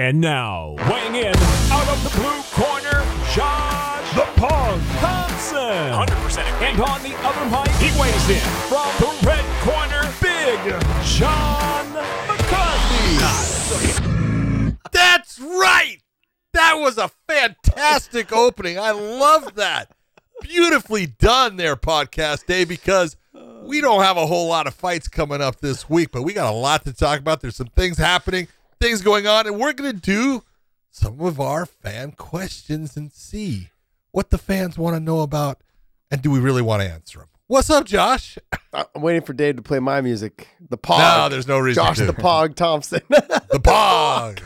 And now, weighing in out of the blue corner, Josh the Pog Thompson. 100% And on the other mic, he weighs in from the red corner, Big John McCarthy. That's right. That was a fantastic opening. I love that. Beautifully done there, podcast day, because we don't have a whole lot of fights coming up this week, but we got a lot to talk about. There's some things happening, things going on, and we're going to do some of our fan questions and see what the fans want to know about and do we really want to answer them. What's up, Josh? I'm waiting for Dave to play my music. The Pog. No, there's no reason Josh to. the Pog Thompson. The Pog.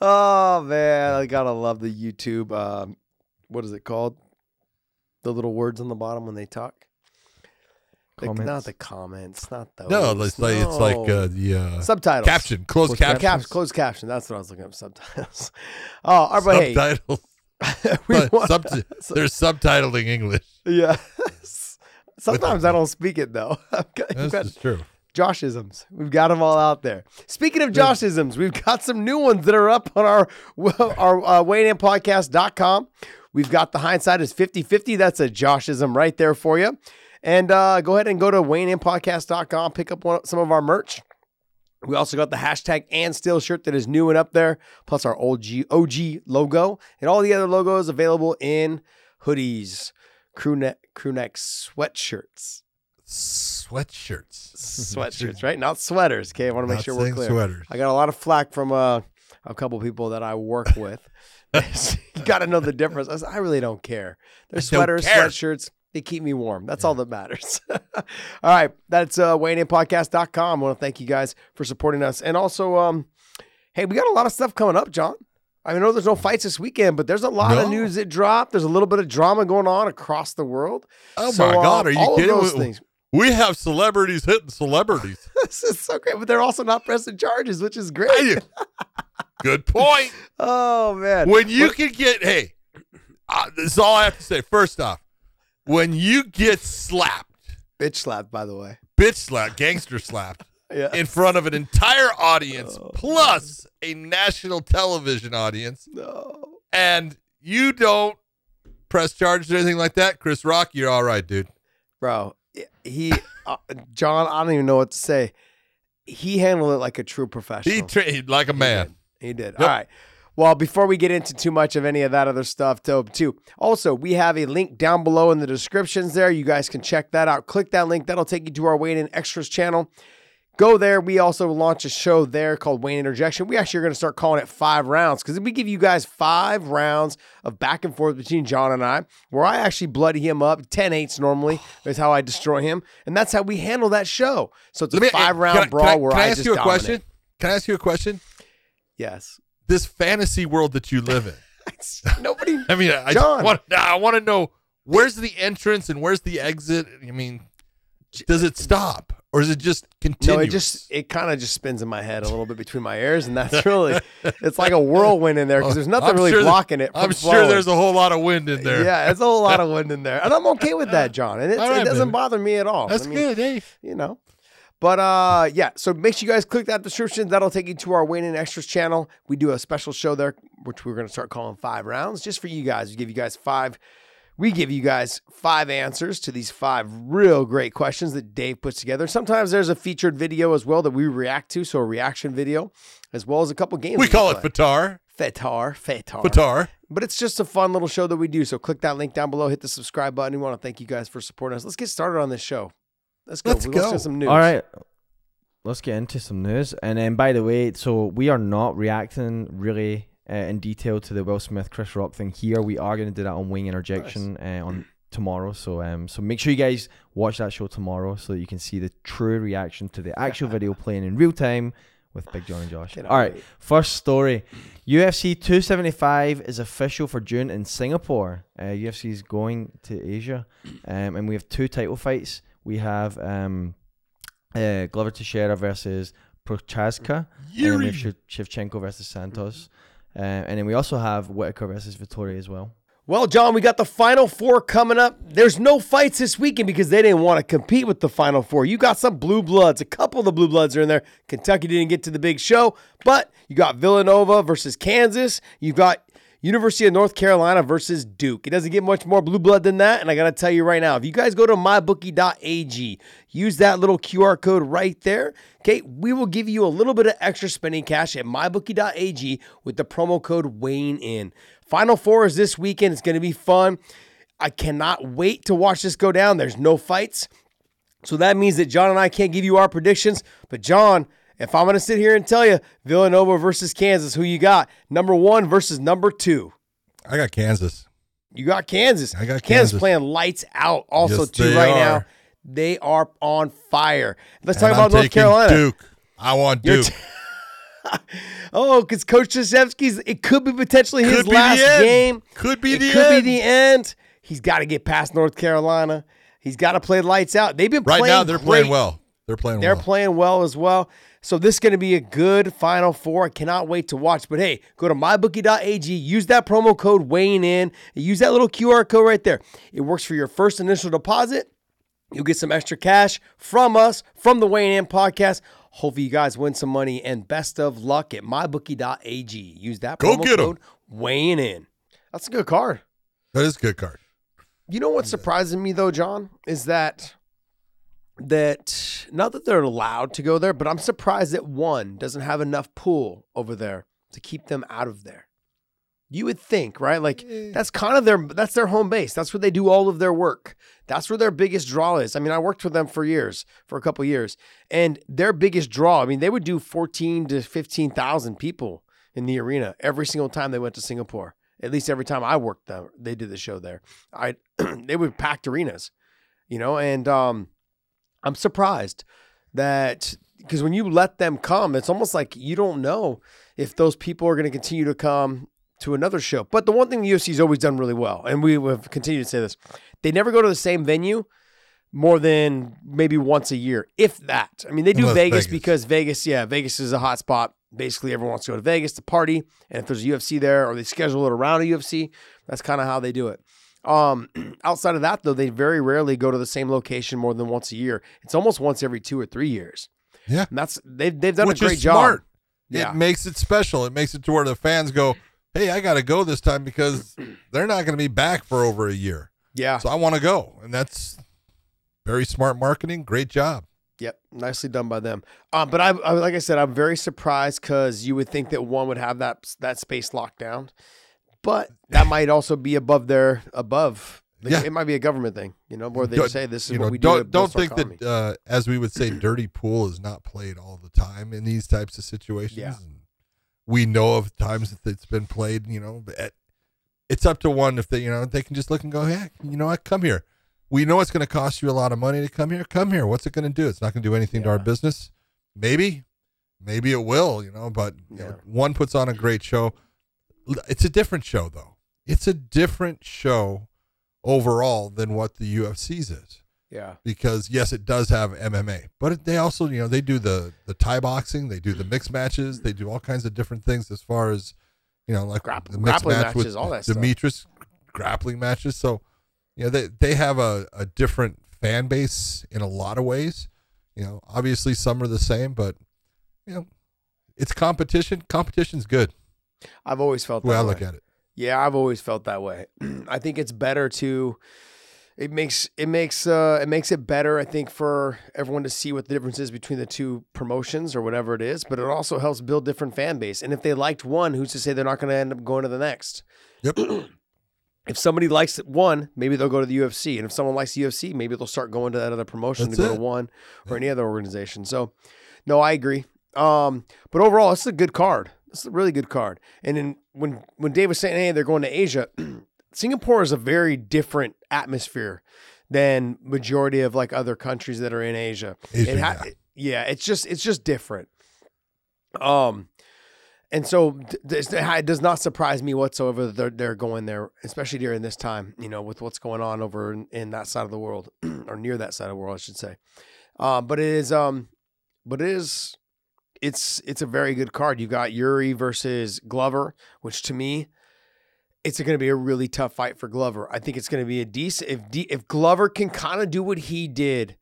oh man, I gotta love the YouTube. Um, what is it called? The little words on the bottom when they talk. The- not the comments, not those. No, it's like it's like uh, the uh, subtitles. caption, closed Closed caption, Caps, closed caption. That's what I was looking up. Subtitles. Oh, but hey, subtitles. we But want- subti- there's subtitling English. yeah. Sometimes I don't speak it though. I've got- This got is true. Joshisms. We've got them all out there. Speaking of Joshisms, we've got some new ones that are up on our our uh, weightinpodcast.com. We've got the hindsight is 50-50. That's a Joshism right there for you. And uh, go ahead and go to weightinpodcast.com, pick up one, some of our merch. We also got the hashtag and still shirt that is new and up there, plus our old G, OG logo and all the other logos available in hoodies, crew neck, crew neck sweatshirts Sweatshirts. sweatshirts, right? Not sweaters. Okay, I want to make Not sure we're clear. Sweaters. I got a lot of flack from uh, a couple people that I work with. you got to know the difference. I, I really don't care. They're sweaters, care. sweatshirts. They keep me warm. That's all that matters. all right, that's uh, weightinpodcast.com. I want to thank you guys for supporting us, and also, um, hey, we got a lot of stuff coming up, John. I know there's no fights this weekend, but there's a lot of news that dropped. There's a little bit of drama going on across the world. Oh So, my God, uh, are you all of kidding? those We- things. We have celebrities hitting celebrities. this is so great, but they're also not pressing charges, which is great. Good point. Oh man, When you can get, hey, uh, this is all I have to say. First off, when you get slapped, bitch slapped, by the way. bitch slapped, gangster slapped, Yeah. in front of an entire audience Oh. plus a national television audience, no. and you don't press charges or anything like that, Chris Rock, you're all right, dude. Bro, he, uh, John, I don't even know what to say. He handled it like a true professional. He trained like a man. He did. Yep. All right. Well, before we get into too much of any of that other stuff, too, too, also we have a link down below in the descriptions there. You guys can check that out. Click that link. That'll take you to our Weighing In Extras channel. Go there. We also launch a show there called Wayne Interjection. We actually are going to start calling it five rounds because we give you guys five rounds of back and forth between John and I, where I actually bloody him up. 10 eights normally is how I destroy him. And that's how we handle that show. So it's a me- five eh, round can I- brawl I, where can I I ask just you a dominate. question? Can I ask you a question? Yes. This fantasy world that you live in. Nobody. I mean, I John. want I want to know where's the entrance and where's the exit. I mean, does it uh, stop or is it just continuous? No, it just it kind of just spins in my head a little bit between my ears, and that's really it's like a whirlwind in there because oh, there's nothing I'm really sure that- blocking it. From I'm sure there's a whole lot of wind in there. Yeah, it's a whole lot of wind in there, and I'm okay with that, John. And it's, All right, it doesn't baby. bother me at all. that's I mean, good. Hey, you know. But uh yeah, so make sure you guys click that description. That'll take you to our Weighing In Extras channel. We do a special show there, which we're gonna start calling five rounds, just for you guys. We give you guys five. We give you guys five answers to these five real great questions that Dave puts together. Sometimes there's a featured video as well that we react to, so a reaction video, as well as a couple games. we call it. Fatar. Fatar, Fatar. Fatar. But it's just a fun little show that we do. So click that link down below, hit the subscribe button. We want to thank you guys for supporting us. Let's get started on this show. Let's go. Let's We- go. get some news. All right. Let's get into some news. And then, by the way, so we are not reacting really uh, in detail to the Will Smith Chris Rock thing here. We are going to do that on Wing Interjection uh, on tomorrow. So um, so make sure you guys watch that show tomorrow so that you can see the true reaction to the actual video playing in real time with Big John and Josh. Cannot All right. wait. First story. UFC 275 is official for June in Singapore. Uh, UFC is going to Asia. Um, and we have two title fights. We have um, uh, Glover Teixeira versus Prochazka. And then we have Shevchenko versus Santos. Uh, and then we also have Whitaker versus Vettori as well. Well, John, we got the Final Four coming up. There's no fights this weekend because they didn't want to compete with the Final Four. You got some blue bloods. A couple of the blue bloods are in there. Kentucky didn't get to the big show, but you got Villanova versus Kansas. You've got University of North Carolina versus Duke. It doesn't get much more blue blood than that. And I got to tell you right now, if you guys go to mybookie.ag, use that little QR code right there. Okay, we will give you a little bit of extra spending cash at mybookie.ag with the promo code Weighing In. Final Four is this weekend. It's going to be fun. I cannot wait to watch this go down. There's no fights. So that means that John and I can't give you our predictions. But, John, if I'm going to sit here and tell you Villanova versus Kansas, who you got? Number one versus number two. I got Kansas. You got Kansas. I got Kansas. Kansas. playing lights out also, Yes, too, right are. now. They are on fire. Let's And talk I'm about North Carolina. Duke. I want Duke. oh, because Coach Krzyzewski's, it could be potentially his Could be last game. Could be it the could end. be the end. He's got to get past North Carolina. He's got to play lights out. They've been right playing now, they're great. playing well. They're playing They're well. playing well as well. So this is going to be a good Final Four. I cannot wait to watch. But hey, go to mybookie.ag. Use that promo code weighing in. Use that little QR code right there. It works for your first initial deposit. You'll get some extra cash from us, from the Weighing In podcast. Hopefully, you guys win some money and best of luck at mybookie.ag. Use that Go promo code weighing in. That's a good card. that is a good card. You know what surprises me though, John, is that that not that they're allowed to go there, but I'm surprised that one doesn't have enough pool over there to keep them out of there. You would think, right? Like that's kind of their that's their home base. That's where they do all of their work. That's where their biggest draw is. I mean, I worked with them for years, for a couple years, and their biggest draw. I mean, they would do 14 to 15,000 people in the arena every single time they went to Singapore. At least every time I worked them, they did the show there. I they would packed arenas, you know, and um, I'm surprised that because when you let them come, it's almost like you don't know if those people are going to continue to come to another show. But the one thing the UFC's always done really well, and we have continued to say this, they never go to the same venue more than maybe once a year, if that. I mean, they do Vegas, Vegas. because Vegas, yeah, Vegas is a hot spot. Basically, everyone wants to go to Vegas to party, and if there's a UFC there, or they schedule it around a UFC, that's kind of how they do it. Um, outside of that, though, they very rarely go to the same location more than once a year. It's almost once every two or three years. Yeah. And that's they've they've done Which a great job. smart. Yeah. It makes it special. It makes it to where the fans go, hey, I got to go this time because they're not going to be back for over a year. Yeah. So I want to go. And that's very smart marketing. Great job. Yep, nicely done by them. Um, but I, I, like I said, I'm very surprised because you would think that one would have that that space locked down, but that might also be above their above. Yeah. It might be a government thing, you know, where they Don't- say this is what know, we do. to don't don't think economy. that uh, as we would say dirty pool is not played all the time in these types of situations Yeah. And we know of times that it's been played you know but it- it's up to one if they you know they can just look and go yeah you know what come here we know it's going to cost you a lot of money to come here come here what's it going to do it's not going to do anything to our business maybe maybe it will you know but you know, one puts on a great show it's a different show though it's a different show overall than what the UFC's is yeah, because yes, it does have MMA, but they also you know they do the the Thai boxing, they do the mm. mixed matches, they do all kinds of different things as far as you know like Grapp- the mixed match matches, with all that stuff. Demetrious grappling matches. So you know they they have a a different fan base in a lot of ways. You know, obviously some are the same, but you know it's competition. Competition's good. I've always felt that way I way. look at it. Yeah, I've always felt that way. I think it's better to it makes it makes uh it makes it better I think for everyone to see what the difference is between the two promotions or whatever it is, but it also helps build different fan base. And if they liked one, who's to say they're not going to end up going to the next? Yep. If somebody likes one, maybe they'll go to the UFC, and if someone likes the UFC, maybe they'll start going to that other promotion That's to go it. to one or any other organization. So, no, I agree. Um, but overall, it's a good card. It's a really good card. And then when when Dave was saying, "Hey, they're going to Asia," Singapore is a very different atmosphere than majority of like other countries that are in Asia. Asia, It ha- yeah. yeah, it's just it's just different. Um, and so it does not surprise me whatsoever that they're, they're going there, especially during this time, you know, with what's going on over in, in that side of the world or near that side of the world, I should say. Um, but it is, um, but it is, it's, it's a very good card. You got Yuri versus Glover, which to me, it's going to be a really tough fight for Glover. I think it's going to be a decent if D, if Glover can kind of do what he did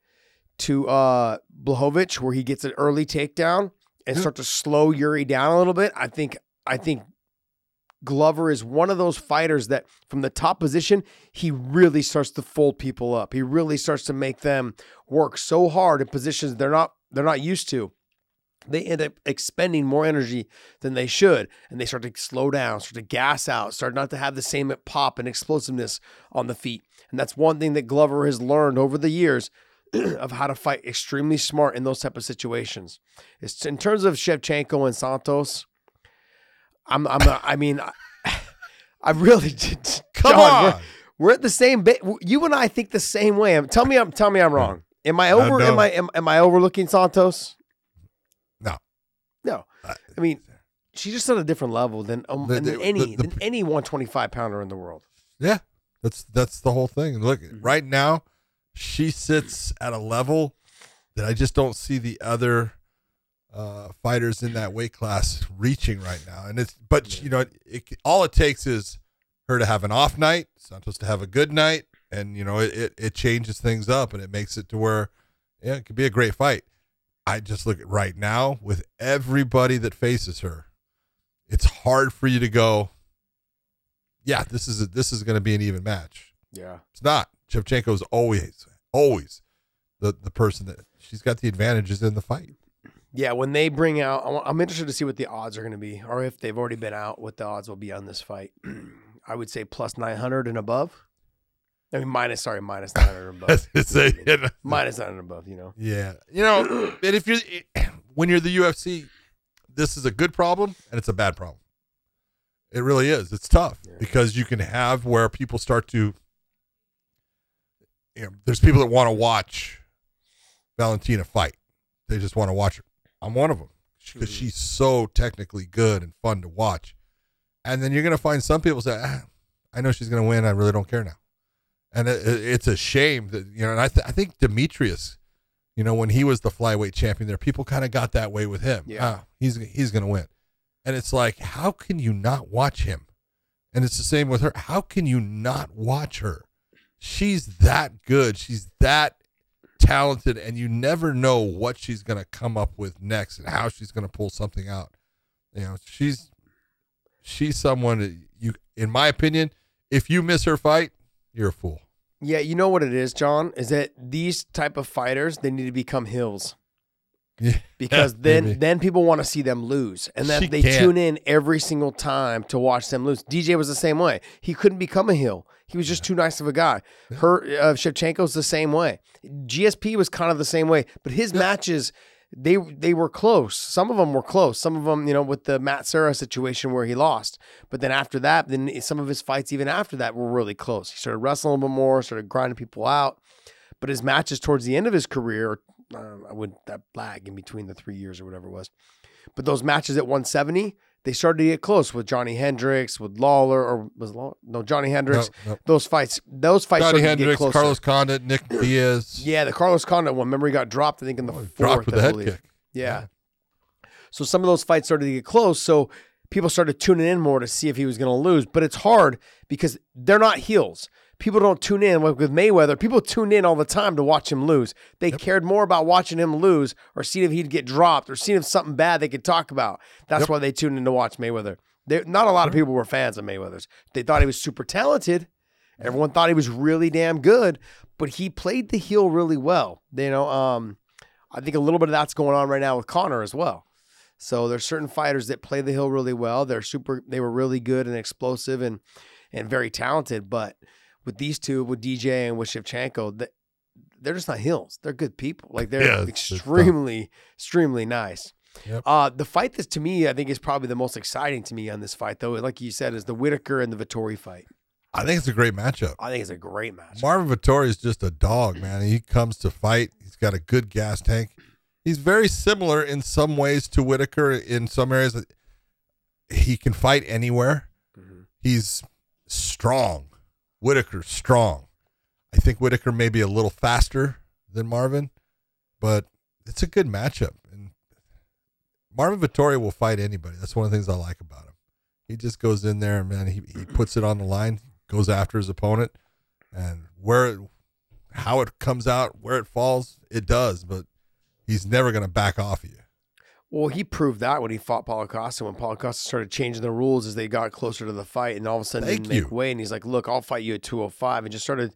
to uh Blachowicz, where he gets an early takedown and start to slow Yuri down a little bit. I think I think Glover is one of those fighters that from the top position, he really starts to fold people up. He really starts to make them work so hard in positions they're not they're not used to. They end up expending more energy than they should, and they start to slow down, start to gas out, start not to have the same pop and explosiveness on the feet. And that's one thing that Glover has learned over the years of how to fight extremely smart in those type of situations. It's in terms of Shevchenko and Santos. I'm, I'm, not, I mean, I, I really did. Come John, on. We're, we're at the same bit. You and I think the same way. Tell me, I'm, tell me I'm wrong. Am I over? am I, am, am I overlooking Santos? No. No. I mean, she's just on a different level than, um, The- than the- any the- the- than any 125 pounder in the world. Yeah, that's that's the whole thing. Look, Mm-hmm. right now, she sits at a level that I just don't see the other uh, fighters in that weight class reaching right now. And it's but you know, it, it, all it takes is her to have an off night, Santos to have a good night, and you know, it, it it changes things up and it makes it to where yeah, it could be a great fight. I just look at right now with everybody that faces her, it's hard for you to go. Yeah, this is a, this is going to be an even match. Yeah. It's not. Shevchenko's always, always the the person that she's got the advantages in the fight. Yeah, when they bring out, I'm interested to see what the odds are going to be, or if they've already been out, what the odds will be on this fight. I would say plus 900 and above. I mean, minus, sorry, minus 900 and above. It's a- you know, minus 900 and above, you know. yeah, you know, and if you're when you're the UFC, this is a good problem and it's a bad problem. It really is. It's tough Yeah. because you can have where people start to. You know, there's people that want to watch Valentina fight. They just want to watch her. I'm one of them because she's so technically good and fun to watch. And then you're going to find some people say, ah, "I know she's going to win. I really don't care now." And it, it- it's a shame that you know. And I, th- I think Demetrious, you know, when he was the flyweight champion, there people kind of got that way with him. Yeah. Ah, he's he's going to win. And it's like, how can you not watch him? And it's the same with her. How can you not watch her? She's that good. She's that talented, and you never know what she's going to come up with next and how she's going to pull something out. You know, she's she's someone that you, in my opinion, if you miss her fight, you're a fool. Yeah, you know what it is, John? Is that these type of fighters, they need to become hills. Yeah, because then maybe. then people want to see them lose, and then She they can't. tune in every single time to watch them lose. DJ was the same way. He couldn't become a heel. He was just too nice of a guy. Her uh, Shevchenko's the same way. GSP was kind of the same way, but his matches they they were close. Some of them were close. Some of them, you know, with the Matt Serra situation where he lost. But then after that, then some of his fights even after that were really close. He started wrestling a little bit more, started grinding people out. But his matches towards the end of his career, uh, I wouldn't that lag in between the three years or whatever it was. But those matches at 170, they started to get close with Johnny Hendricks, with Lawler, or was Lawler? no Johnny Hendricks. No, no. Those fights, those fights Johnny started to get Hendricks. Carlos Condit, Nick Diaz. Yeah, the Carlos Condit one. Remember, he got dropped. I think in the Oh, fourth. dropped with I believe. kick. Yeah. So some of those fights started to get close. So people started tuning in more to see if he was going to lose. But it's hard because they're not heels. People don't tune in. Like with Mayweather, people tuned in all the time to watch him lose. They cared more about watching him lose or seeing if he'd get dropped or seeing if something bad they could talk about. That's Yep. why they tuned in to watch Mayweather. There, not a lot of people were fans of Mayweather's. They thought he was super talented. Everyone thought he was really damn good, but he played the heel really well. You know, um, I think a little bit of that's going on right now with Conor as well. So there's certain fighters that play the hill really well. They're super. They were really good and explosive and and very talented. But with these two, with DJ and with Shevchenko, th- they're just not hills. They're good people. Like they're Yeah, it's- it's tough. extremely, extremely nice. Yep. Uh, the fight that to me, I think is probably the most exciting to me on this fight, though, like you said, is the Whitaker and the Vettori fight. I think it's a great matchup. I think it's a great matchup. Marvin Vettori is just a dog, man. He comes to fight. He's got a good gas tank. He's very similar in some ways to Whitaker in some areas. He can fight anywhere. Mhm. He's strong. Whitaker's strong. I think Whitaker may be a little faster than Marvin, but it's a good matchup. And Marvin Vettori will fight anybody. That's one of the things I like about him. He just goes in there and man, he, he puts it on the line, goes after his opponent, and where it, how it comes out, where it falls, it does. But he's never going to back off of you. Well, he proved that when he fought Paulo Costa, when Paulo Costa started changing the rules as they got closer to the fight, and all of a sudden Thank didn't make you. weight. And he's like, "Look, I'll fight you at 205," and just started.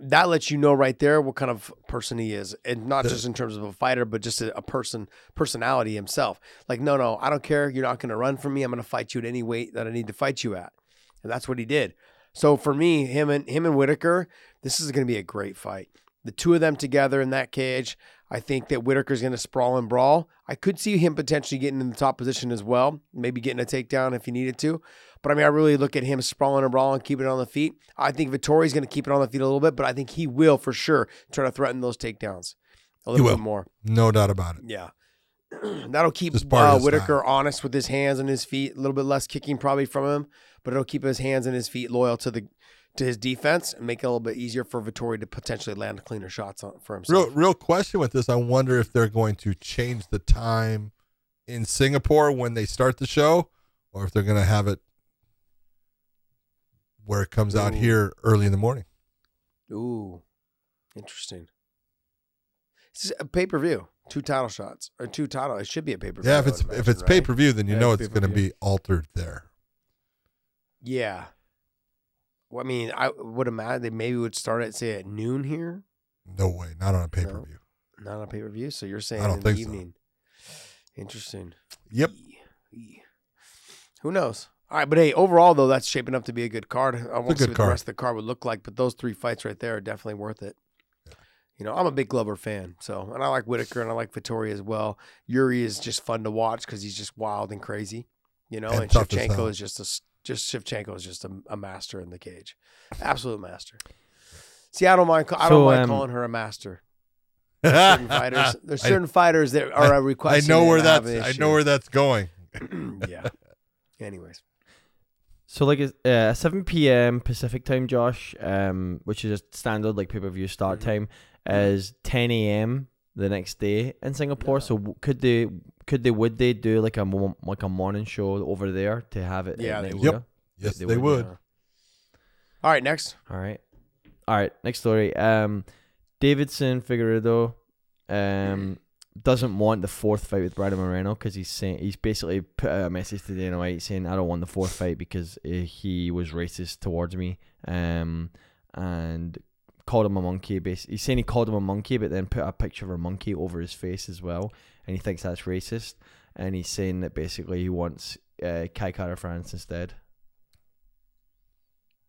That lets you know right there what kind of person he is, and not The- just in terms of a fighter, but just a, a person, personality himself. Like, no, no, I don't care. You're not going to run from me. I'm going to fight you at any weight that I need to fight you at, and that's what he did. So for me, him and him and Whitaker, this is going to be a great fight. The two of them together in that cage. I think that Whitaker's going to sprawl and brawl. I could see him potentially getting in the top position as well, maybe getting a takedown if he needed to. But I mean, I really look at him sprawling and brawling, keeping it on the feet. I think Vettori's going to keep it on the feet a little bit, but I think he will for sure try to threaten those takedowns a little will. bit more. No doubt about it. Yeah. That'll keep Just part of uh, Whitaker honest with his hands and his feet. A little bit less kicking probably from him, but it'll keep his hands and his feet loyal to the to his defense and make it a little bit easier for Vettori to potentially land cleaner shots on, for himself. Real, real question with this. I wonder if they're going to change the time in Singapore when they start the show, or if they're going to have it where it comes out here early in the morning. Ooh, interesting. It's a pay per view, two title shots or two title. It should be a pay per view. Yeah, if it's if it's pay per view, then you Yeah, know it's it's going to be altered there. Yeah. Well, I mean, I would imagine they maybe would start at say at noon here, No way, not on a pay per view. not on a pay per view. So you're saying I don't in the think so. evening. Interesting. Yep. Yee. Who knows? All right, but hey, overall though, that's shaping up to be a good card. I want to see what card. the rest of the card would look like, but those three fights right there are definitely worth it. You know, I'm a big Glover fan, so and I like Whitaker and I like Vettori as well. Yuri is just fun to watch because he's just wild and crazy. You know, And and, tough as hell. Shevchenko is just a just Shevchenko is just a, a master in the cage, absolute master. See, I don't mind. I don't So, mind um, calling her a master. Certain fighters, there's certain fighters that are I requesting. know where I that's I know where that's going. yeah. Anyways, So like it's uh, 7 p.m. Pacific time, Josh, um, which is a standard like pay per view start Mhm. time, is 10 a.m. the next day in Singapore. So could they, could they, would they do like a mo- like a morning show over there to have it? Yeah, at they would. Yep. Yes, They they, would, would. yeah. All right, next. All right, all right. Next story. Um, Deiveson Figueiredo, um, doesn't want the fourth fight with Brandon Moreno because he's saying he's basically put out a message to Dana White saying I don't want the fourth fight because uh, he was racist towards me. Um, and called him a monkey. Basically, he's saying he called him a monkey, but then put a picture of a monkey over his face as well, and he thinks that's racist. And he's saying that basically he wants uh, Kai Kara France instead.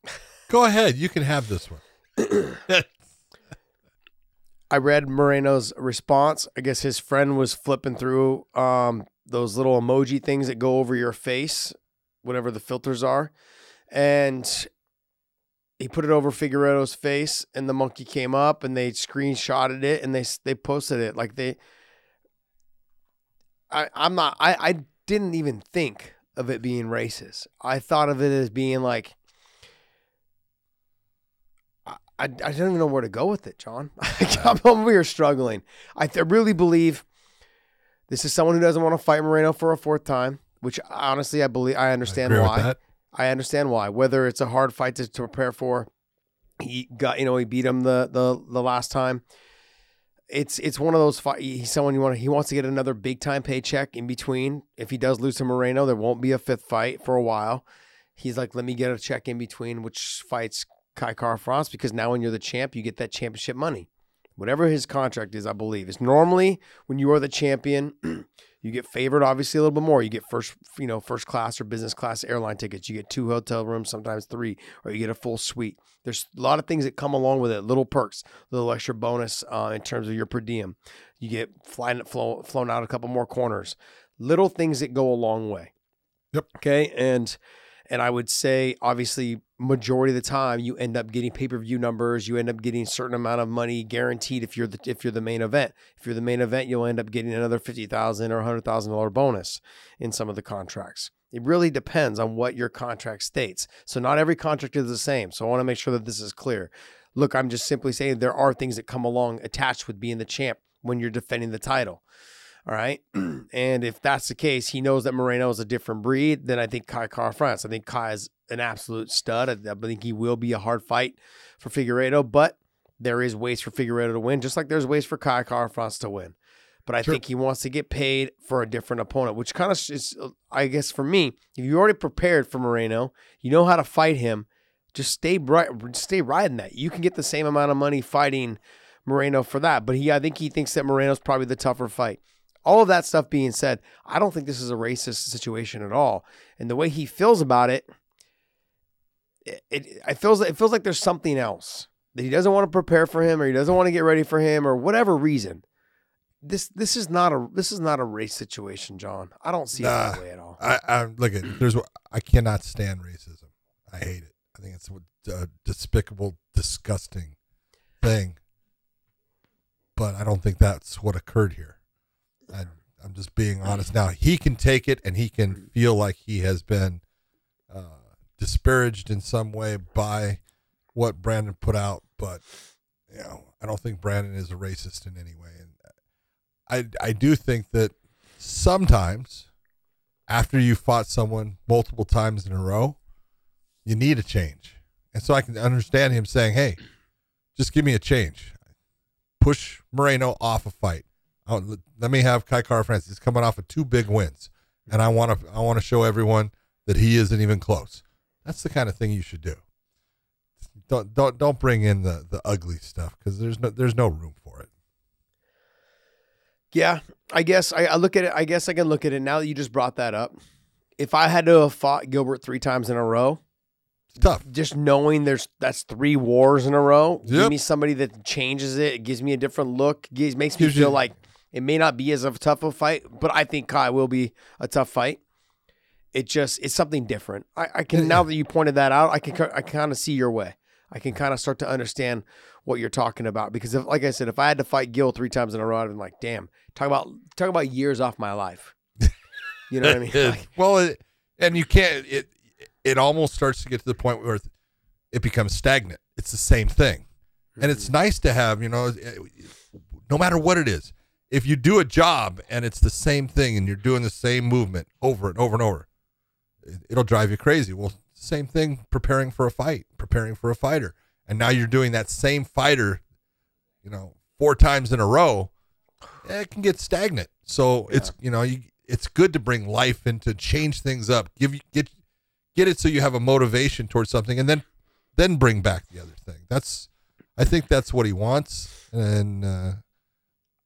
Go ahead, you can have this one. I read Moreno's response. I guess his friend was flipping through um, those little emoji things that go over your face, whatever the filters are, and he put it over Figueroa's face, and the monkey came up, and they screenshotted it, and they they posted it like they. I I'm not. I I didn't even think of it being racist. I thought of it as being like. I, I don't even know where to go with it, John. I'm over here struggling. I th- really believe this is someone who doesn't want to fight Moreno for a fourth time, which honestly I believe I understand with why. I understand why. Whether it's a hard fight to, to prepare for, he got you know he beat him the the the last time. It's it's one of those fight. He's someone you want. He wants to get another big time paycheck in between. If he does lose to Moreno, there won't be a fifth fight for a while. He's like, let me get a check in between, which fights Kai Kara-France because now when you're the champ, you get that championship money. Whatever his contract is, I believe. It's normally when you are the champion, you get favored obviously a little bit more. You get first, you know, first class or business class airline tickets. You get two hotel rooms, sometimes three, or you get a full suite. There's a lot of things that come along with it, little perks, little extra bonus uh, in terms of your per diem. You get flying, flow, flown out a couple more corners, little things that go a long way. Yep. Okay, and and I would say obviously majority of the time you end up getting pay-per-view numbers, you end up getting a certain amount of money guaranteed if you're the if you're the main event. If you're the main event, you'll end up getting another 50,000 or $100,000 bonus in some of the contracts. It really depends on what your contract states. So not every contract is the same. So I want to make sure that this is clear. Look, I'm just simply saying there are things that come along attached with being the champ when you're defending the title. All right. and if that's the case, he knows that Moreno is a different breed, then I think Kai Kara-France. I think Kai is an absolute stud. I, I think he will be a hard fight for Figueiredo, but there is ways for Figueiredo to win, just like there's ways for Kai Kara-France to win. But I Sure. think he wants to get paid for a different opponent, which kind of is, I guess, for me, if you already prepared for Moreno, you know how to fight him. Just stay bright, stay riding that. You can get the same amount of money fighting Moreno for that. But he, I think he thinks that Moreno's probably the tougher fight. All of that stuff being said, I don't think this is a racist situation at all. And the way he feels about it, it, it, it feels it feels like there's something else that he doesn't want to prepare for him, or he doesn't want to get ready for him, or whatever reason. This this is not a this is not a race situation, John. I don't see it that way at all. I, I look at there's I cannot stand racism. I hate it. I think it's a despicable, disgusting thing. But I don't think that's what occurred here. I, I'm just being honest. Now he can take it and he can feel like he has been uh, disparaged in some way by what Brandon put out, but you know I don't think Brandon is a racist in any way. And I I do think that sometimes after you fought someone multiple times in a row, you need a change. And so I can understand him saying, "Hey, just give me a change. Push Moreno off a fight. Oh, I'll- let me have Kai Kara-France. He's coming off of two big wins, and I want to I want to show everyone that he isn't even close. That's the kind of thing you should do. Don't don't don't bring in the the ugly stuff because there's no there's no room for it. Yeah, I guess I, I look at it. I guess I can look at it now that you just brought that up. If I had to have fought Gilbert three times in a row, It's tough. just knowing there's that's three wars in a row, give me somebody that changes it. It gives me a different look. Gives makes me Gives you- feel like it may not be as of tough a fight, but I think Kai will be a tough fight. It just it's something different. I, I can now that you pointed that out, I can ki- I kind of see your way. I can kind of start to understand what you're talking about because if, like I said, if I had to fight Gil three times in a row, I'd been like, damn, talk about talk about years off my life. You know what I mean? Like, well, it, and you can't. It it almost starts to get to the point where it becomes stagnant. It's the same thing, and Mm-hmm. it's nice to have. You know, no matter what it is, if you do a job and it's the same thing and you're doing the same movement over and over and over, it- it'll drive you crazy. Well, same thing. Preparing for a fight, preparing for a fighter, and now you're doing that same fighter. You know, four times in a row, it can get stagnant. So it's you know you it's good to bring life into change things up. Give you get get it so you have a motivation towards something, and then then bring back the other thing. That's I think that's what he wants, and uh,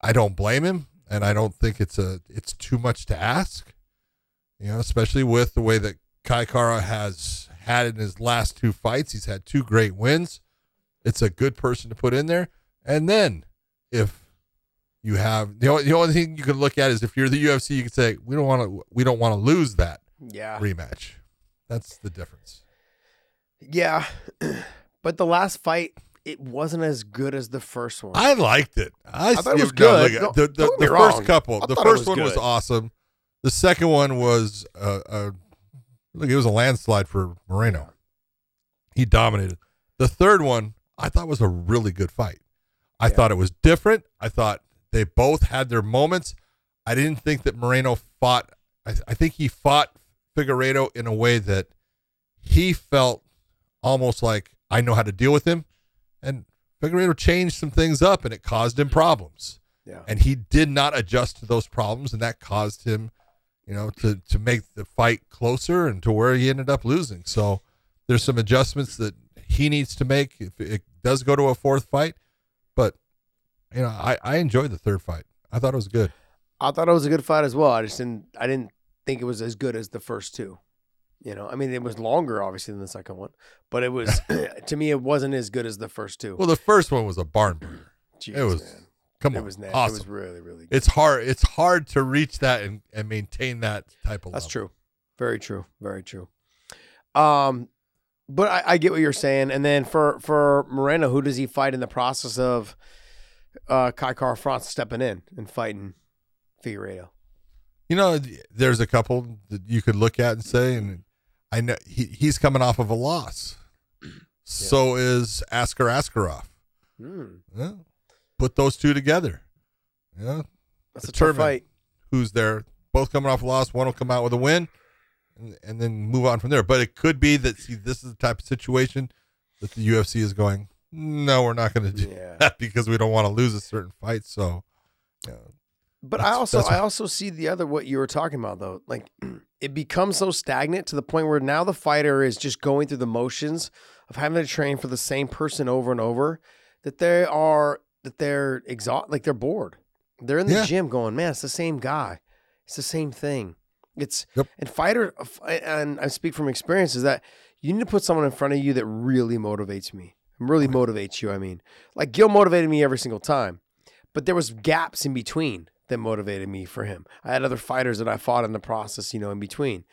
I don't blame him, and I don't think it's a it's too much to ask. You know, especially with the way that Kai Kara has had in his last two fights, he's had two great wins. It's a good person to put in there, and then if you have the only, the only thing you can look at is if you're the UFC, you can say we don't want to we don't want to lose that yeah, rematch. That's the difference. yeah. but the last fight, it wasn't as good as the first one. I liked it. I, thought it was no, good. look, Don't- the the, the first wrong. couple, I the first was one was awesome. The second one was uh, uh, look, it was a landslide for Moreno. He dominated. The third one, I thought was a really good fight. I Yeah. thought it was different. I thought they both had their moments. I didn't think that Moreno fought. I, I think he fought Figueiredo in a way that he felt almost like I know how to deal with him, and Figueiredo changed some things up, and it caused him problems yeah, and he did not adjust to those problems, and that caused him, you know, to to make the fight closer and to where he ended up losing. So there's some adjustments that he needs to make if it does go to a fourth fight. But you know, I I enjoyed the third fight. I thought it was good. I thought it was a good fight as well. I just didn't. I didn't think it was as good as the first two. You know, I mean, it was longer, obviously, than the second one, but it was to me, it wasn't as good as the first two. Well, the first one was a barn burner. Jeez, it was man. come on, it was na- awesome. It was really, really. Good. it's hard. It's hard to reach that and, and maintain that type of. That's level. true. Very true. Very true. Um, but I, I get what you're saying. And then for for Moreno, who does he fight in the process of uh, Kai Kara-France stepping in and fighting Figueiredo? You know, there's a couple that you could look at and say, and I know he, he's coming off of a loss. So is Askar Askarov. Hmm, Yeah. Put those two together. Yeah. that's a tough fight. who's there. Both coming off a loss. One will come out with a win, and, and then move on from there. But it could be that see this is the type of situation that the UFC is going. No, we're not going to do Yeah. that because we don't want to lose a certain fight. So, yeah, But I also I also see the other what you were talking about though. Like it becomes so stagnant to the point where now the fighter is just going through the motions of having to train for the same person over and over that they are that they're exhaust like they're bored. They're in the Yeah. gym going, man, it's the same guy. It's the same thing. It's Yep. and fighter uh, and I speak from experience is that you need to put someone in front of you that really motivates me. Really motivates you, I mean. Like Gil motivated me every single time but there was gaps in between that motivated me for him. I had other fighters that I fought in the process, you know, in between.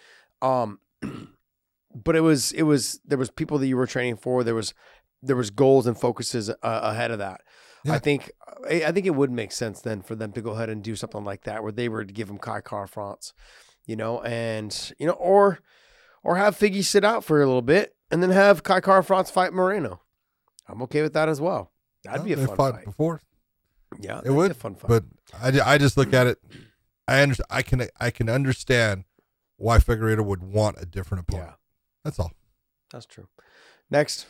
Um, but it was it was there was people that you were training for. There was there was goals and focuses uh, ahead of that. Yeah. I think I, think it would make sense then for them to go ahead and do something like that, where they were to give him Kai Kara-France, you know, and you know, or or have Figgy sit out for a little bit and then have Kai Kara-France fight Moreno. I'm okay with that as well. That'd Well, be a fun fight. before. Yeah, It that'd be a fun fight. But I, I just look at it. I under, I can I can understand why Figueiredo would want a different opponent. yeah, That's all. that's true. Next,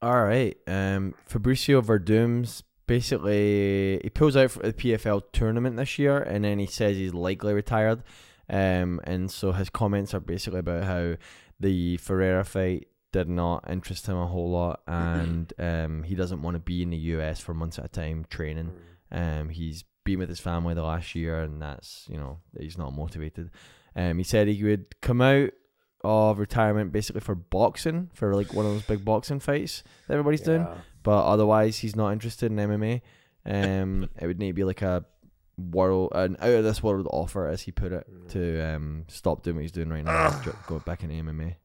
All right. Um, Fabricio Werdum's basically he pulls out for the PFL tournament this year, and then he says he's likely retired. Um, and so his comments are basically about how the Ferreira fight did not interest him a whole lot, and um, he doesn't want to be in the US for months at a time training. Um, he's been with his family the last year, and that's you know he's not motivated. Um, he said he would come out of retirement basically for boxing, for like one of those big boxing fights that everybody's doing. Yeah. But otherwise, he's not interested in MMA. Um, it would need to be like a world, an out of this world offer, as he put it, to um stop doing what he's doing right now, and go back into MMA.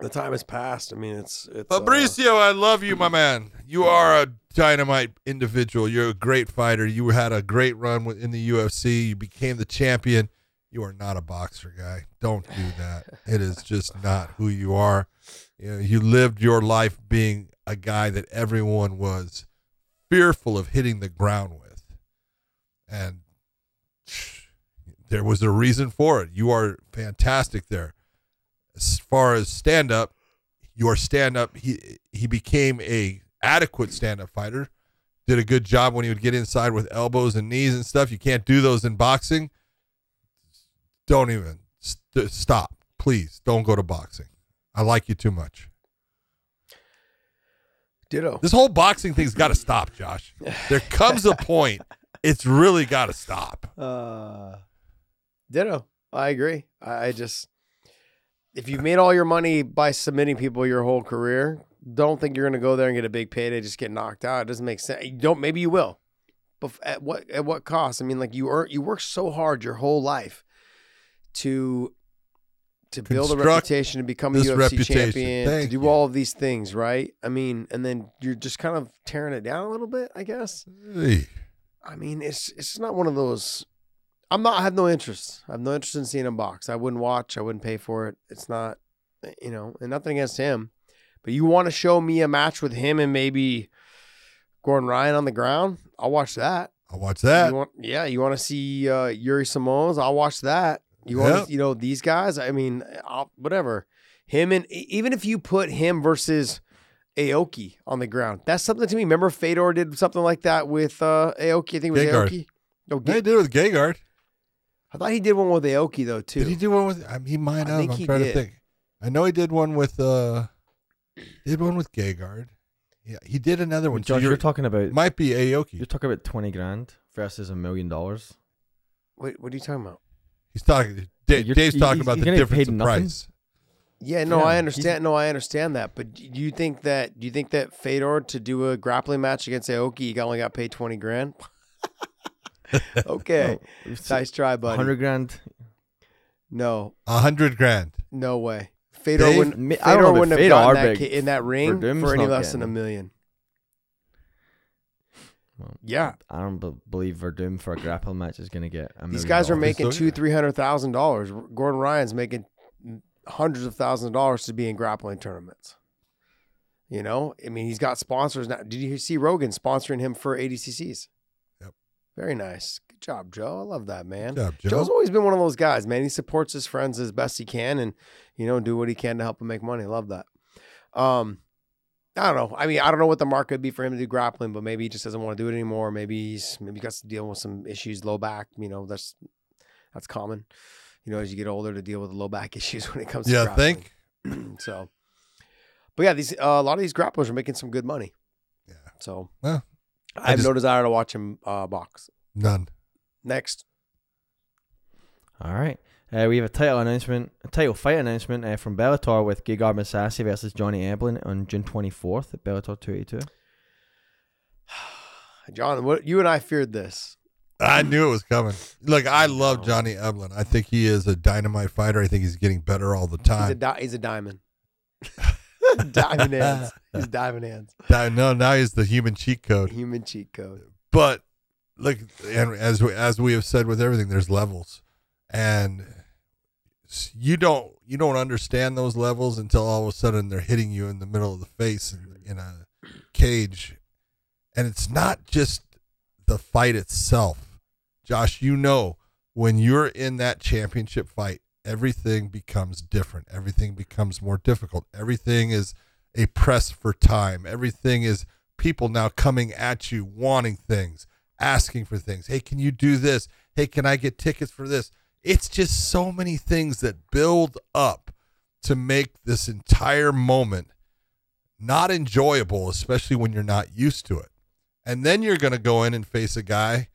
The time has passed. I mean, it's it's uh, Fabricio, I love you, my man. You are a dynamite individual. You're a great fighter. You had a great run in the UFC. You became the champion. You are not a boxer, guy. Don't do that. It is just not who you are. You, know, you lived your life being a guy that everyone was fearful of hitting the ground with, and there was a reason for it. You are fantastic there. As far as stand up, your stand up he he became a adequate stand up fighter. Did a good job when he would get inside with elbows and knees and stuff. You can't do those in boxing. Don't even st- stop. Please don't go to boxing. I like you too much. ditto. This whole boxing thing's got to stop, Josh. There comes a point it's really got to stop. Uh, ditto. I agree. I, I just if you've made all your money by submitting people your whole career, don't think you're going to go there and get a big payday, just get knocked out. It doesn't make sense. You don't. Maybe you will, but at what at what cost? I mean, like you earn, you work so hard your whole life to to build a reputation, to become a UFC reputation. champion, to do you. all of these things, right? I mean, and then you're just kind of tearing it down a little bit, I guess. Hey, I mean, it's it's not one of those. I'm not. I have no interest. I have no interest in seeing him box. I wouldn't watch. I wouldn't pay for it. It's not, you know, and nothing against him, but you want to show me a match with him and maybe Gordon Ryan on the ground? I'll watch that. I'll watch that. You want, yeah, you want to see uh, Yuri Simoes? I'll watch that. You want, Yep. you know, these guys. I mean, I'll, whatever. Him and even if you put him versus Aoki on the ground, that's something to me. Remember, Fedor did something like that with uh, Aoki. I think it was Gegard. Aoki. No, Yeah, Ge- he did it with Gegard. I thought he did one with Aoki though too. Did he do one with? I mean, he might I have. think I'm he trying did. to think. I know he did one with. uh Did one with Gegard. Yeah, he did another one. So Josh, you're, you're talking about might be Aoki. you're talking about twenty grand versus a million dollars. Wait, what are you talking about? He's talking. Da- You're- Dave's talking he's- about he's the difference in price. Yeah, no, Yeah, I understand. No, I understand that. But do you think that? Do you think that Fedor to do a grappling match against Aoki, he only got paid twenty grand? okay, nice try, buddy. hundred grand. No, A hundred grand. no way. Fedor Dave? wouldn't. Fedor I don't know about wouldn't have Fedor, gotten that in that ring Werdum's for any less than a million. Well, Yeah, I don't be- believe Werdum for a grapple match is gonna get. A these guys are making so, two, yeah. three hundred thousand dollars. Gordon Ryan's making hundreds of thousands of dollars to be in grappling tournaments. You know, I mean, he's got sponsors now. Did you see Rogan sponsoring him for ADCCs? Very nice. Good job, Joe. I love that, man. Good job, Joe. Joe's always been one of those guys, man. He supports his friends as best he can, and you know, do what he can to help them make money. Love that. Um, I don't know. I mean, I don't know what the market would be for him to do grappling, but maybe he just doesn't want to do it anymore. Maybe he's maybe got to deal with some issues, low back. You know, that's that's common. You know, as you get older, to deal with low back issues when it comes to Yeah, grappling. think. so. But yeah, these uh, a lot of these grapplers are making some good money. Yeah. So Well, I have just- no desire to watch him uh, box. None. Next, All right. Uh, we have a title announcement, a title fight announcement uh, from Bellator with Gegard Mousasi versus Johnny Eblen on June 24th at Bellator 282. John, what you and I feared this. I knew it was coming. Look, I love Johnny Eblen. I think he is a dynamite fighter. I think he's getting better all the He's a time. di- he's a diamond. diamond hands. He's diamond hands. Di- no, now he's the human cheat code. Human cheat code. But look, and as we, as we have said with everything, there's levels, and you don't you don't understand those levels until all of a sudden they're hitting you in the middle of the face in, in a cage, and it's not just the fight itself. Josh, you know when you're in that championship fight, everything becomes different. Everything becomes more difficult. Everything is a press for time. Everything is people now coming at you wanting things, asking for things. Hey, can you do this? Hey, can I get tickets for this? It's just so many things that build up to make this entire moment not enjoyable, especially when you're not used to it. And then you're going to go in and face a guy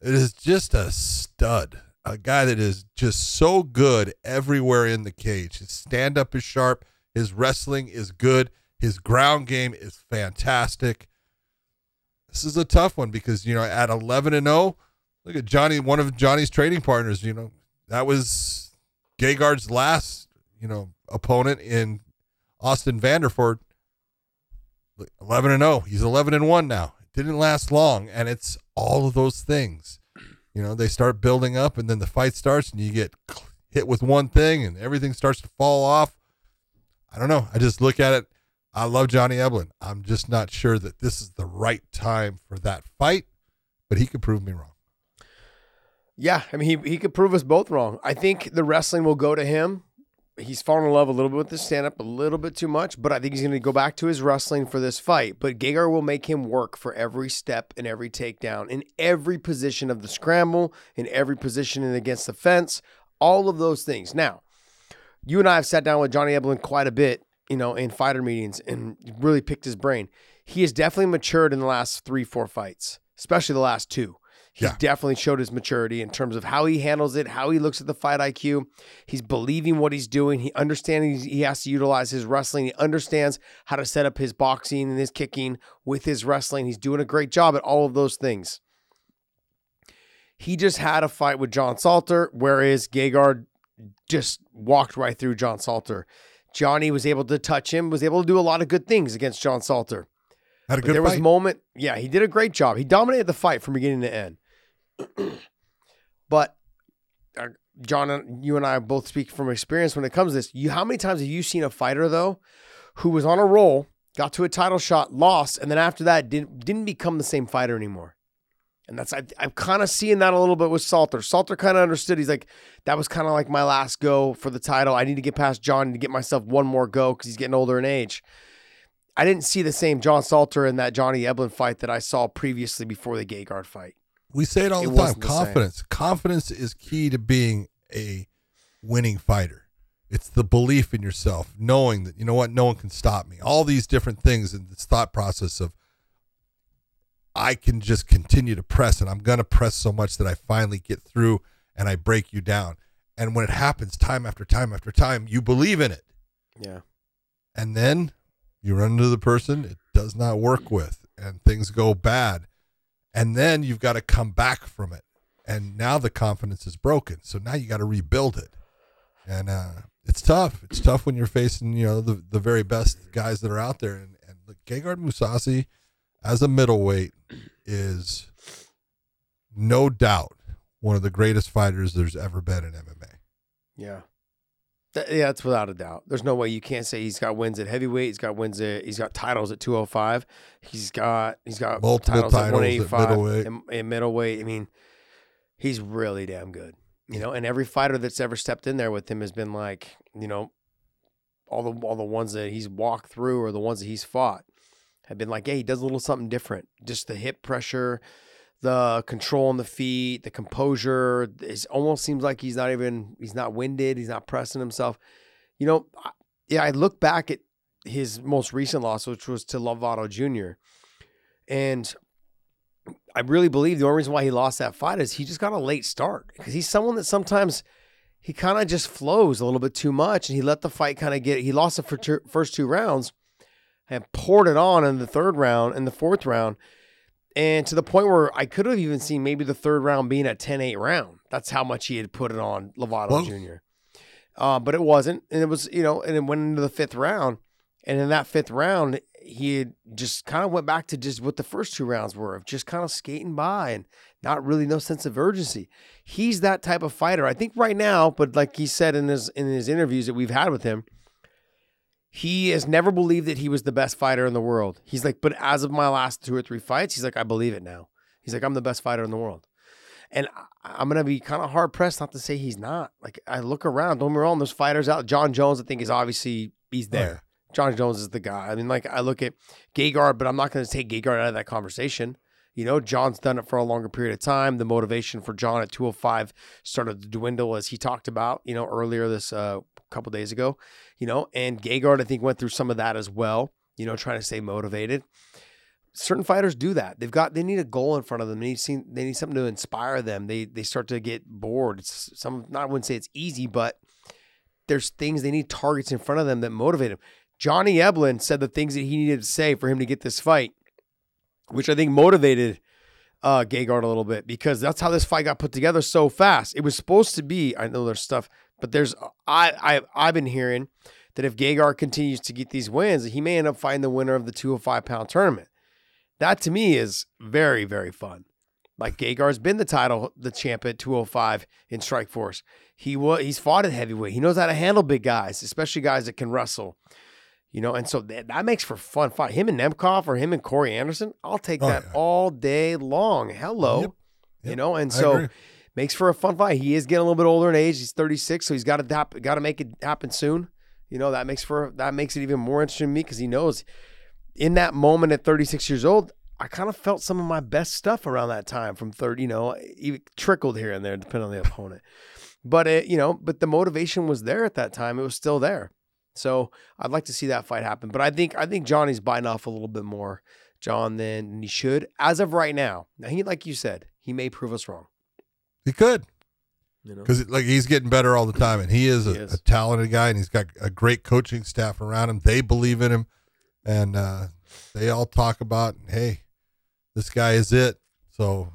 that is just a stud, a guy that is just so good everywhere in the cage. His stand up is sharp, his wrestling is good, his ground game is fantastic. This is a tough one because, you know, at 11 and 0, look at Johnny, one of Johnny's trading partners, you know, that was Gegard's last, you know, opponent in Austin Vanderford. 11 and 0. He's 11 and 1 now. It didn't last long and it's all of those things. You know, they start building up and then the fight starts and you get hit with one thing and everything starts to fall off. I don't know. I just look at it. I love Johnny Eblen. I'm just not sure that this is the right time for that fight, but he could prove me wrong. Yeah, I mean, he, he could prove us both wrong. I think the wrestling will go to him. He's fallen in love a little bit with his stand up, a little bit too much, but I think he's going to go back to his wrestling for this fight. But Gegard will make him work for every step and every takedown, in every position of the scramble, in every position in against the fence, all of those things. Now, you and I have sat down with Johnny Eblen quite a bit, you know, in fighter meetings and really picked his brain. He has definitely matured in the last three, four fights, especially the last two. He's Yeah. definitely showed his maturity in terms of how he handles it, how he looks at the fight IQ. He's believing what he's doing. He understands he has to utilize his wrestling. He understands how to set up his boxing and his kicking with his wrestling. He's doing a great job at all of those things. He just had a fight with John Salter, whereas Gegard just walked right through John Salter. Johnny was able to touch him, was able to do a lot of good things against John Salter. Had a But good there was a moment, yeah, he did a great job. He dominated the fight from beginning to end. but uh, John, and you and I both speak from experience when it comes to this. You, how many times have you seen a fighter though, who was on a roll, got to a title shot, lost, and then after that didn't didn't become the same fighter anymore? And that's I, I'm kind of seeing that a little bit with Salter. Salter kind of understood. He's like, that was kind of like my last go for the title. I need to get past John to get myself one more go because he's getting older in age. I didn't see the same John Salter in that Johnny Eblen fight that I saw previously before the Gegard fight. We say it all It the time. wasn't the. Confidence. Confidence is key to being a winning fighter. It's the belief in yourself, knowing that you know what, no one can stop me. All these different things and this thought process of I can just continue to press and I'm gonna press so much that I finally get through and I break you down. And when it happens time after time after time, you believe in it. Yeah. and then you run into the person it does not work with and things go bad and then you've got to come back from it. And now the confidence is broken. So now you got to rebuild it. And uh, it's tough. It's tough when you're facing you know the, the very best guys that are out there. And, and look, Gegard Mousasi as a middleweight is no doubt one of the greatest fighters there's ever been in MMA Yeah. Th- yeah, that's without a doubt. There's no way you can't say he's got wins at heavyweight. He's got wins at he's got titles at 205. He's got he's got Multiple titles, at titles at 185 middleweight. and, and middleweight. I mean, He's really damn good. You know, and every fighter that's ever stepped in there with him has been like, you know, all the all the ones that he's walked through or the ones that he's fought have been like, hey, he does a little something different. Just the hip pressure, the control on the feet, the composure. It almost seems like he's not even he's not winded. He's not pressing himself. You know, I- yeah. I look back at his most recent loss, which was to Lovato Jr. And I really believe the only reason why he lost that fight is he just got a late start because he's someone that sometimes he kind of just flows a little bit too much and he let the fight kind of get he lost the first two rounds and poured it on in the third round and the fourth round and to the point where I could have even seen maybe the third round being a 10-8 round. That's how much he had put it on Lovato Close. Jr. Uh, but it wasn't, and it was you know, and it went into the fifth round, and in that fifth round, he had just kind of went back to just what the first two rounds were of just kind of skating by and not really no sense of urgency. He's that type of fighter. I think right now, but like he said in his in his interviews that we've had with him, he has never believed that he was the best fighter in the world. He's like, but as of my last two or three fights, he's like, I believe it now. He's like, I'm the best fighter in the world. And I'm gonna be kind of hard pressed not to say he's not. Like I look around, don't me wrong, there's fighters out. Jon Jones, I think, is obviously he's Oh, there. Jon Jones is the guy. I mean, like I look at Gegard, but I'm not going to take Gegard out of that conversation. You know, John's done it for a longer period of time. The motivation for John at 205 started to dwindle as he talked about, you know, earlier this uh, couple days ago. You know, and Gegard I think went through some of that as well. You know, trying to stay motivated. Certain fighters do that. They've got they need a goal in front of them. They need seen they need something to inspire them. They they start to get bored. It's some not I wouldn't say it's easy, but there's things they need targets in front of them that motivate them. Johnny Eblen said the things that he needed to say for him to get this fight, which I think motivated uh, Gegard a little bit because that's how this fight got put together so fast. It was supposed to be. I know there's stuff, but there's I I I've been hearing that if Gegard continues to get these wins, he may end up fighting the winner of the 205 pound tournament. That to me is very very fun. Like Gegard's been the title, the champ at 205 in Strike Force. He was he's fought at heavyweight. He knows how to handle big guys, especially guys that can wrestle. You know, and so that, that makes for fun fight. Him and Nemkov or him and Corey Anderson, I'll take Oh, that yeah. all day long. Hello. Yep. You know, and I so agree. Makes for a fun fight. He is getting a little bit older in age. He's 36, so he's got to got to make it happen soon. You know, that makes for that makes it even more interesting to me because he knows in that moment at 36 years old, I kind of felt some of my best stuff around that time from 30, you know, even trickled here and there depending on the opponent. But it, you know, but the motivation was there at that time. It was still there. So I'd like to see that fight happen. But I think I think Johnny's biting off a little bit more, John, than he should as of right now. Now he, like you said, he may prove us wrong. He could You know, because like he's getting better all the time, and he is, a, He is. a talented guy, and he's got a great coaching staff around him. They believe in him, and uh, they all talk about, hey, this guy is it. So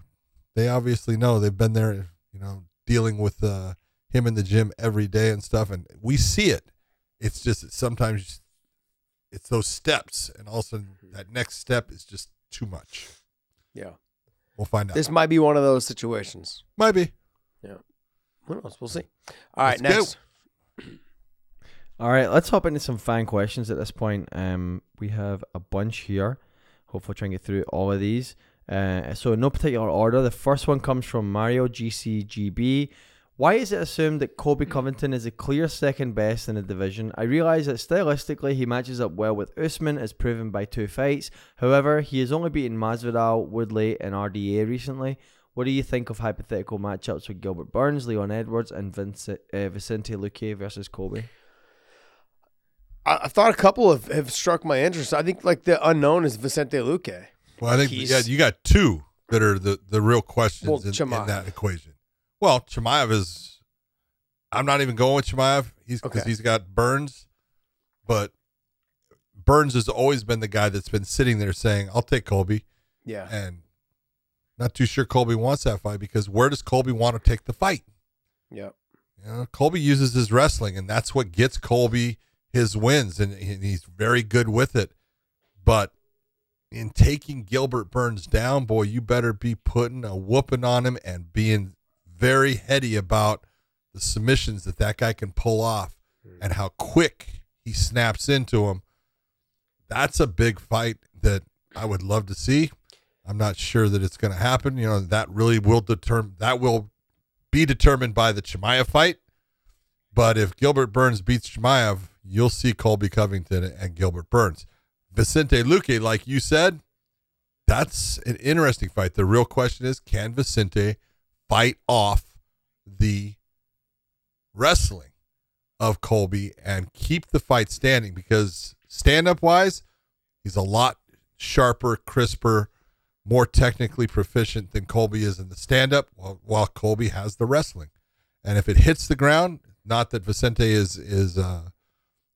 they obviously know they've been there, you know, dealing with uh, him in the gym every day and stuff, and we see it. It's just sometimes it's those steps, and also that next step is just too much. yeah. We'll find out. This might be one of those situations. might be. Yeah. Who knows? We'll see. All right, Let's go. next. All right, let's hop into some fan questions at this point. Um, we have a bunch here. Hopefully, try and get through all of these. Uh, so in no particular order. The first one comes from Mario GCGB. Why is it assumed that Colby Covington is a clear second best in the division? I realize that stylistically he matches up well with Usman, as proven by two fights. However, he has only beaten Masvidal, Woodley, and RDA recently. What do you think of hypothetical matchups with Gilbert Burns, Leon Edwards, and Vince, uh, Vicente Luque versus Colby? I, I thought a couple have, have struck my interest. I think like the unknown is Vicente Luque. Well, I think He's- yeah, you got two that are the, the real questions Well, in, in that equation. Well, Chimaev is. I'm not even going with Chimaev. He's because Okay. he's got Burns, but Burns has always been the guy that's been sitting there saying, "I'll take Colby," Yeah. and not too sure Colby wants that fight because where does Colby want to take the fight? Yeah. You know, Colby uses his wrestling, and that's what gets Colby his wins, and, and he's very good with it. But in taking Gilbert Burns down, boy, you better be putting a whooping on him and being very heady about the submissions that that guy can pull off hmm. and how quick he snaps into him. That's a big fight that I would love to see. I'm not sure that it's going to happen. You know, that really will determine that will be determined by the Chimaev fight. But if Gilbert Burns beats Chimaev, you'll see Colby Covington and Gilbert Burns. Vicente Luque, like you said, that's an interesting fight. The real question is can Vicente fight off the wrestling of Colby and keep the fight standing? Because stand up wise, he's a lot sharper, crisper, more technically proficient than Colby is in the stand up, while, while Colby has the wrestling. And if it hits the ground, not that Vicente is is uh,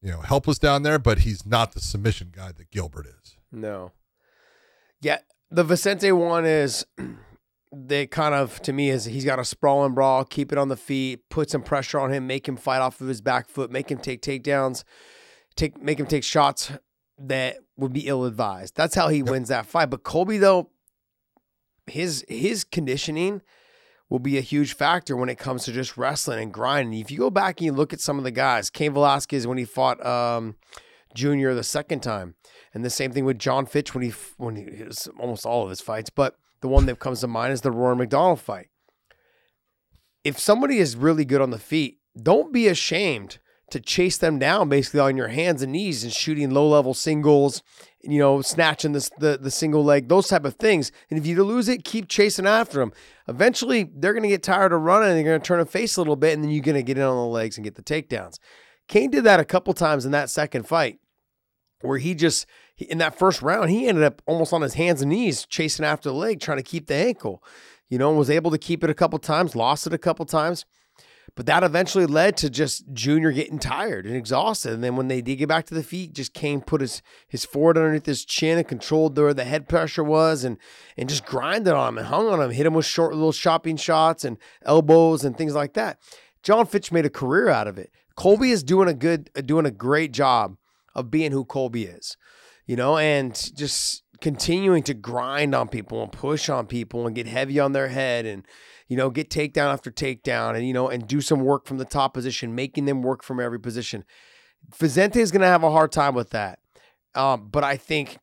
you know helpless down there, but he's not the submission guy that Gilbert is. No. Yeah, the Vicente one is they kind of to me is he's got a sprawl and brawl, keep it on the feet, put some pressure on him, make him fight off of his back foot, make him take takedowns, take make him take shots that would be ill advised. That's how he wins that fight. But Colby though, his his conditioning will be a huge factor when it comes to just wrestling and grinding. If you go back and you look at some of the guys, Cain Velasquez when he fought um, Junior the second time, and the same thing with Jon Fitch when he when he was almost all of his fights, but the one that comes to mind is the Rory MacDonald fight. If somebody is really good on the feet, don't be ashamed to chase them down basically on your hands and knees and shooting low level singles, you know, snatching this, the the single leg, those type of things. And if you lose it, keep chasing after them. Eventually, they're going to get tired of running and they're going to turn a face a little bit, and then you're going to get in on the legs and get the takedowns. Cain did that a couple times in that second fight, where he just in that first round he ended up almost on his hands and knees chasing after the leg, trying to keep the ankle. You know, and was able to keep it a couple times, lost it a couple times. But that eventually led to just Junior getting tired and exhausted. And then when they did get back to the feet, just Cain put his his forward underneath his chin and controlled where the head pressure was and and just grinded on him and hung on him, hit him with short little shopping shots and elbows and things like that. Jon Fitch made a career out of it. Colby is doing a good doing a great job of being who Colby is. You know, and just continuing to grind on people and push on people and get heavy on their head and you know, get takedown after takedown and, you know, and do some work from the top position, making them work from every position. Vicente is going to have a hard time with that. Um, but I think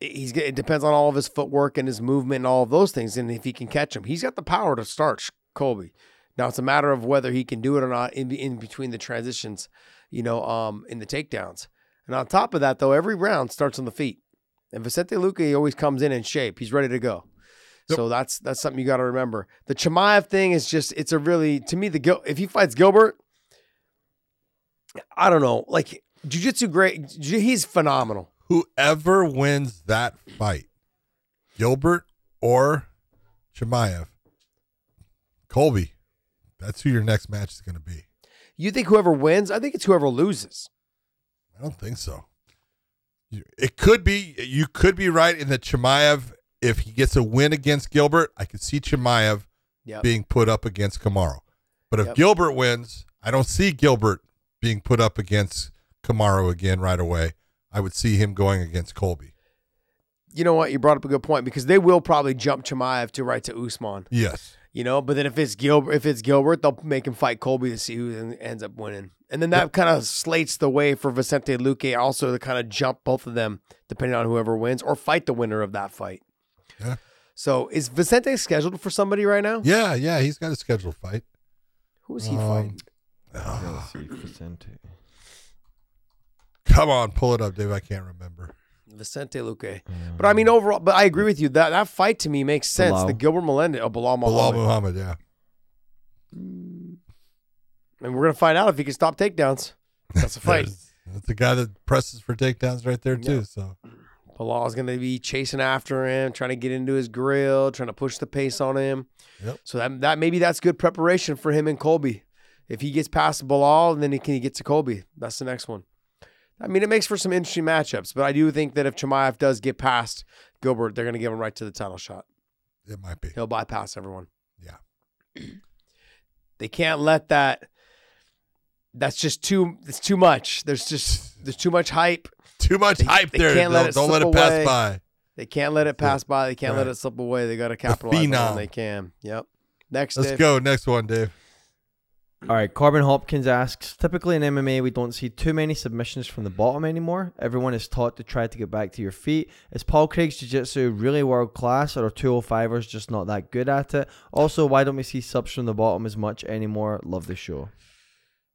he's it depends on all of his footwork and his movement and all of those things. And if he can catch him, he's got the power to start Colby. Now it's a matter of whether he can do it or not in, in between the transitions, you know, um, in the takedowns. And on top of that, though, every round starts on the feet. And Vicente Luque always comes in in shape. He's ready to go. Yep. So that's that's something you got to remember. The Chimaev thing is just it's a really to me the Gil, if he fights Gilbert, I don't know like jiu-jitsu great he's phenomenal. Whoever wins that fight, Gilbert or Chimaev, Colby, that's who your next match is going to be. You think whoever wins? I think it's whoever loses. I don't think so. It could be. You could be right in that Chimaev, if he gets a win against Gilbert, I could see Chimaev Yep. being put up against Kamaru. But if Yep. Gilbert wins, I don't see Gilbert being put up against Kamaru again right away. I would see him going against Colby. You know what? You brought up a good point because they will probably jump Chimaev to right to Usman. Yes. You know, but then if it's Gilbert, if it's Gilbert, they'll make him fight Colby to see who ends up winning, and then that kind of slates the way for Vicente Luque also to kind of jump both of them depending on whoever wins or fight the winner of that fight. Yeah. So is Vicente scheduled for somebody right now? Yeah, yeah, he's got a scheduled fight. Who is he Um, fighting? Ah. Let's see, Vicente. Come on, pull it up, Dave. I can't remember. Vicente Luque. Um, but I mean, overall, but I agree with you that that fight to me makes sense. Belal. The Gilbert Melendez, oh, Belal Belal Muhammad. Muhammad, yeah. Mm, and we're gonna find out if he can stop takedowns. That's a fight. That's the guy that presses for takedowns right there too. Yeah. So Belal's going to be chasing after him, trying to get into his grill, trying to push the pace on him. Yep. So that that maybe that's good preparation for him and Colby. If he gets past Belal, then he can he get to Colby. That's the next one. I mean, it makes for some interesting matchups, but I do think that if Chimaev does get past Gilbert, they're going to give him right to the title shot. it might be. He'll bypass everyone. Yeah. They can't let that. That's just too. It's too much. There's just there's too much hype. Too much They- hype they there. can't let Don't, it don't let it pass away. by. They can't let it pass by. They can't let it slip away. They got to capitalize on it they can. Yep. Next, Let's Dave. go. Next one, Dave. All right, Corbin Hopkins asks Typically in MMA, we don't see too many submissions from the bottom anymore. Everyone is taught to try to get back to your feet. Is Paul Craig's Jiu Jitsu really world class, or are 205ers just not that good at it? Also, why don't we see subs from the bottom as much anymore? Love the show.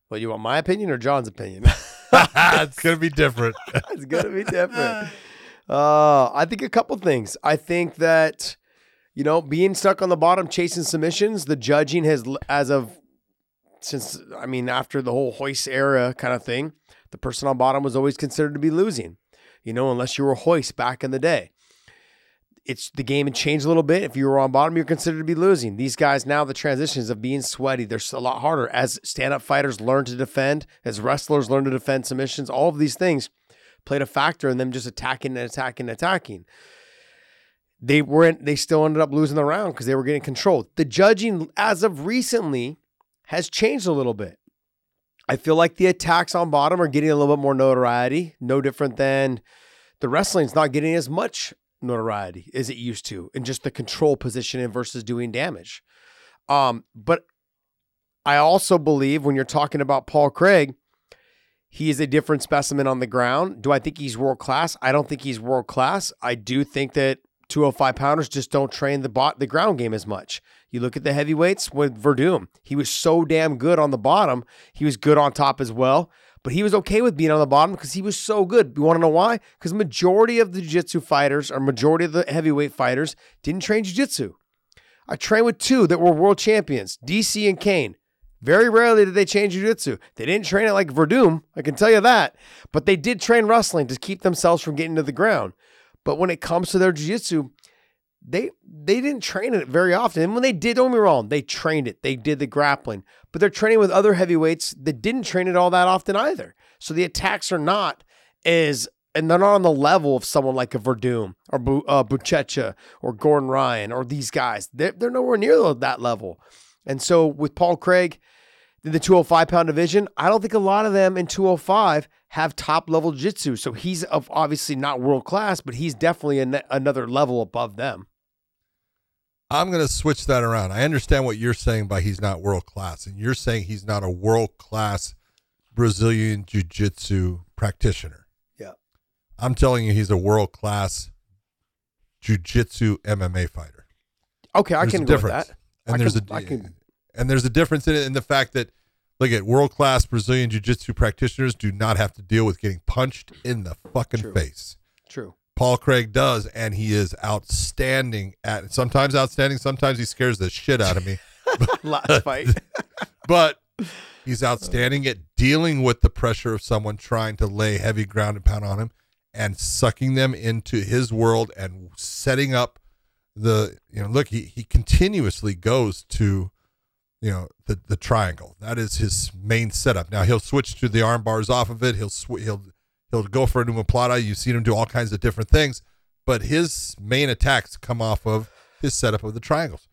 Well, you want my opinion or John's opinion? it's gonna be different. it's gonna be different. Uh, I think a couple things. I think that you know being stuck on the bottom chasing submissions, the judging has as of since I mean after the whole Royce era kind of thing, the person on bottom was always considered to be losing. You know, unless you were Royce back in the day. It's the game had changed a little bit. If you were on bottom, you're considered to be losing. These guys now, the transitions of being sweaty, they're a lot harder as stand-up fighters learn to defend, as wrestlers learn to defend submissions. All of these things played a factor in them just attacking and attacking and attacking. They weren't. They still ended up losing the round because they were getting controlled. The judging, as of recently, has changed a little bit. I feel like the attacks on bottom are getting a little bit more notoriety. No different than the wrestling's not getting as much notoriety as it used to, and just the control position and versus doing damage. Um, but I also believe when you're talking about Paul Craig, he is a different specimen on the ground. Do I think he's world class? I don't think he's world class. I do think that 205 pounders just don't train the bot the ground game as much. You look at the heavyweights with Werdum. He was so damn good on the bottom. He was good on top as well. But he was okay with being on the bottom because he was so good. You want to know why? Because majority of the jiu-jitsu fighters or majority of the heavyweight fighters didn't train jiu-jitsu. I trained with two that were world champions, DC and Cain. Very rarely did they change jiu-jitsu. They didn't train it like Werdum, I can tell you that. But they did train wrestling to keep themselves from getting to the ground. But when it comes to their jiu-jitsu, they they didn't train it very often. And when they did, don't be wrong, they trained it. They did the grappling. But they're training with other heavyweights that didn't train it all that often either. So the attacks are not as and they're not on the level of someone like a Werdum or uh, Buchecha or Gordon Ryan or these guys. They're, they're nowhere near that level. And so with Paul Craig, in the 205 pound division, I don't think a lot of them in 205 have top level jiu-jitsu. So he's of obviously not world class, but he's definitely an, another level above them. I'm going to switch that around. I understand what you're saying by he's not world class, and you're saying he's not a world class Brazilian jiu jitsu practitioner. Yeah. I'm telling you, he's a world class jiu jitsu MMA fighter. Okay, I can go with that. And I there's can, a can, and there's a difference in it in the fact that look at world class Brazilian jiu jitsu practitioners do not have to deal with getting punched in the fucking True. face. True. Paul Craig does, and he is outstanding at sometimes outstanding, sometimes he scares the shit out of me. Last fight. but he's outstanding at dealing with the pressure of someone trying to lay heavy ground and pound on him and sucking them into his world and setting up the you know look he, he continuously goes to you know the the triangle that is his main setup now he'll switch to the arm bars off of it he'll sw- he'll he'll go for a omoplata you've seen him do all kinds of different things but his main attacks come off of his setup of the triangles.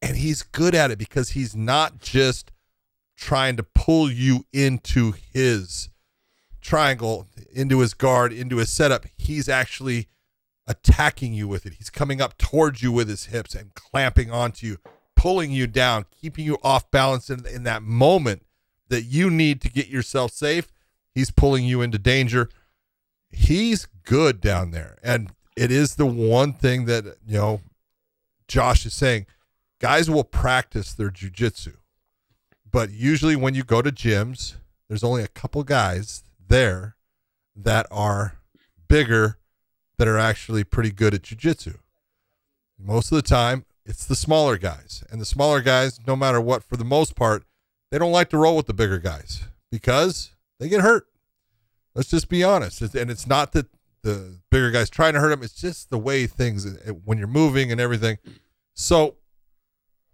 And he's good at it because he's not just trying to pull you into his triangle into his guard into his setup. He's actually attacking you with it. He's coming up towards you with his hips and clamping onto you pulling you down keeping you off balance in, in that moment that you need to get yourself safe he's pulling you into danger he's good down there and it is the one thing that you know josh is saying guys will practice their jujitsu but usually when you go to gyms there's only a couple guys there that are bigger that are actually pretty good at jujitsu. Most of the time, it's the smaller guys. And the smaller guys, no matter what, for the most part, they don't like to roll with the bigger guys because they get hurt. Let's just be honest. And it's not that the bigger guys trying to hurt them, it's just the way things, when you're moving and everything. So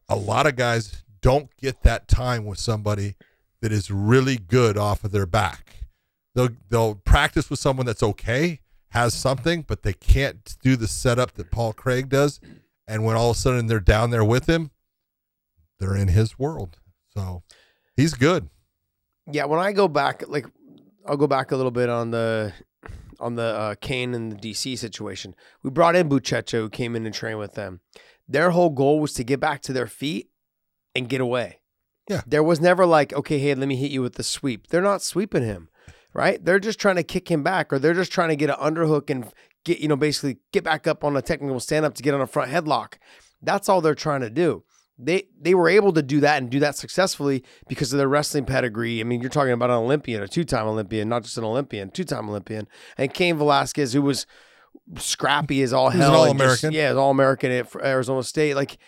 a lot of guys don't get that time with somebody that is really good off of their back. They'll they'll practice with someone that's okay, has something, but they can't do the setup that Paul Craig does. And when all of a sudden they're down there with him, they're in his world. So he's good. Yeah, when I go back, like I'll go back a little bit on the on the uh, Cain and the DC situation. We brought in Buchecha, who came in and trained with them. Their whole goal was to get back to their feet and get away. Yeah. There was never like, okay, hey, let me hit you with the sweep. They're not sweeping him, right? They're just trying to kick him back, or they're just trying to get an underhook and get, you know, basically get back up on a technical stand up to get on a front headlock. That's all they're trying to do. They they were able to do that and do that successfully because of their wrestling pedigree. I mean, you're talking about an Olympian, a two-time Olympian, not just an Olympian, two-time Olympian, and Cain Velasquez, who was scrappy as all He hell. an and just- All-American. yeah, all American at Arizona State. Like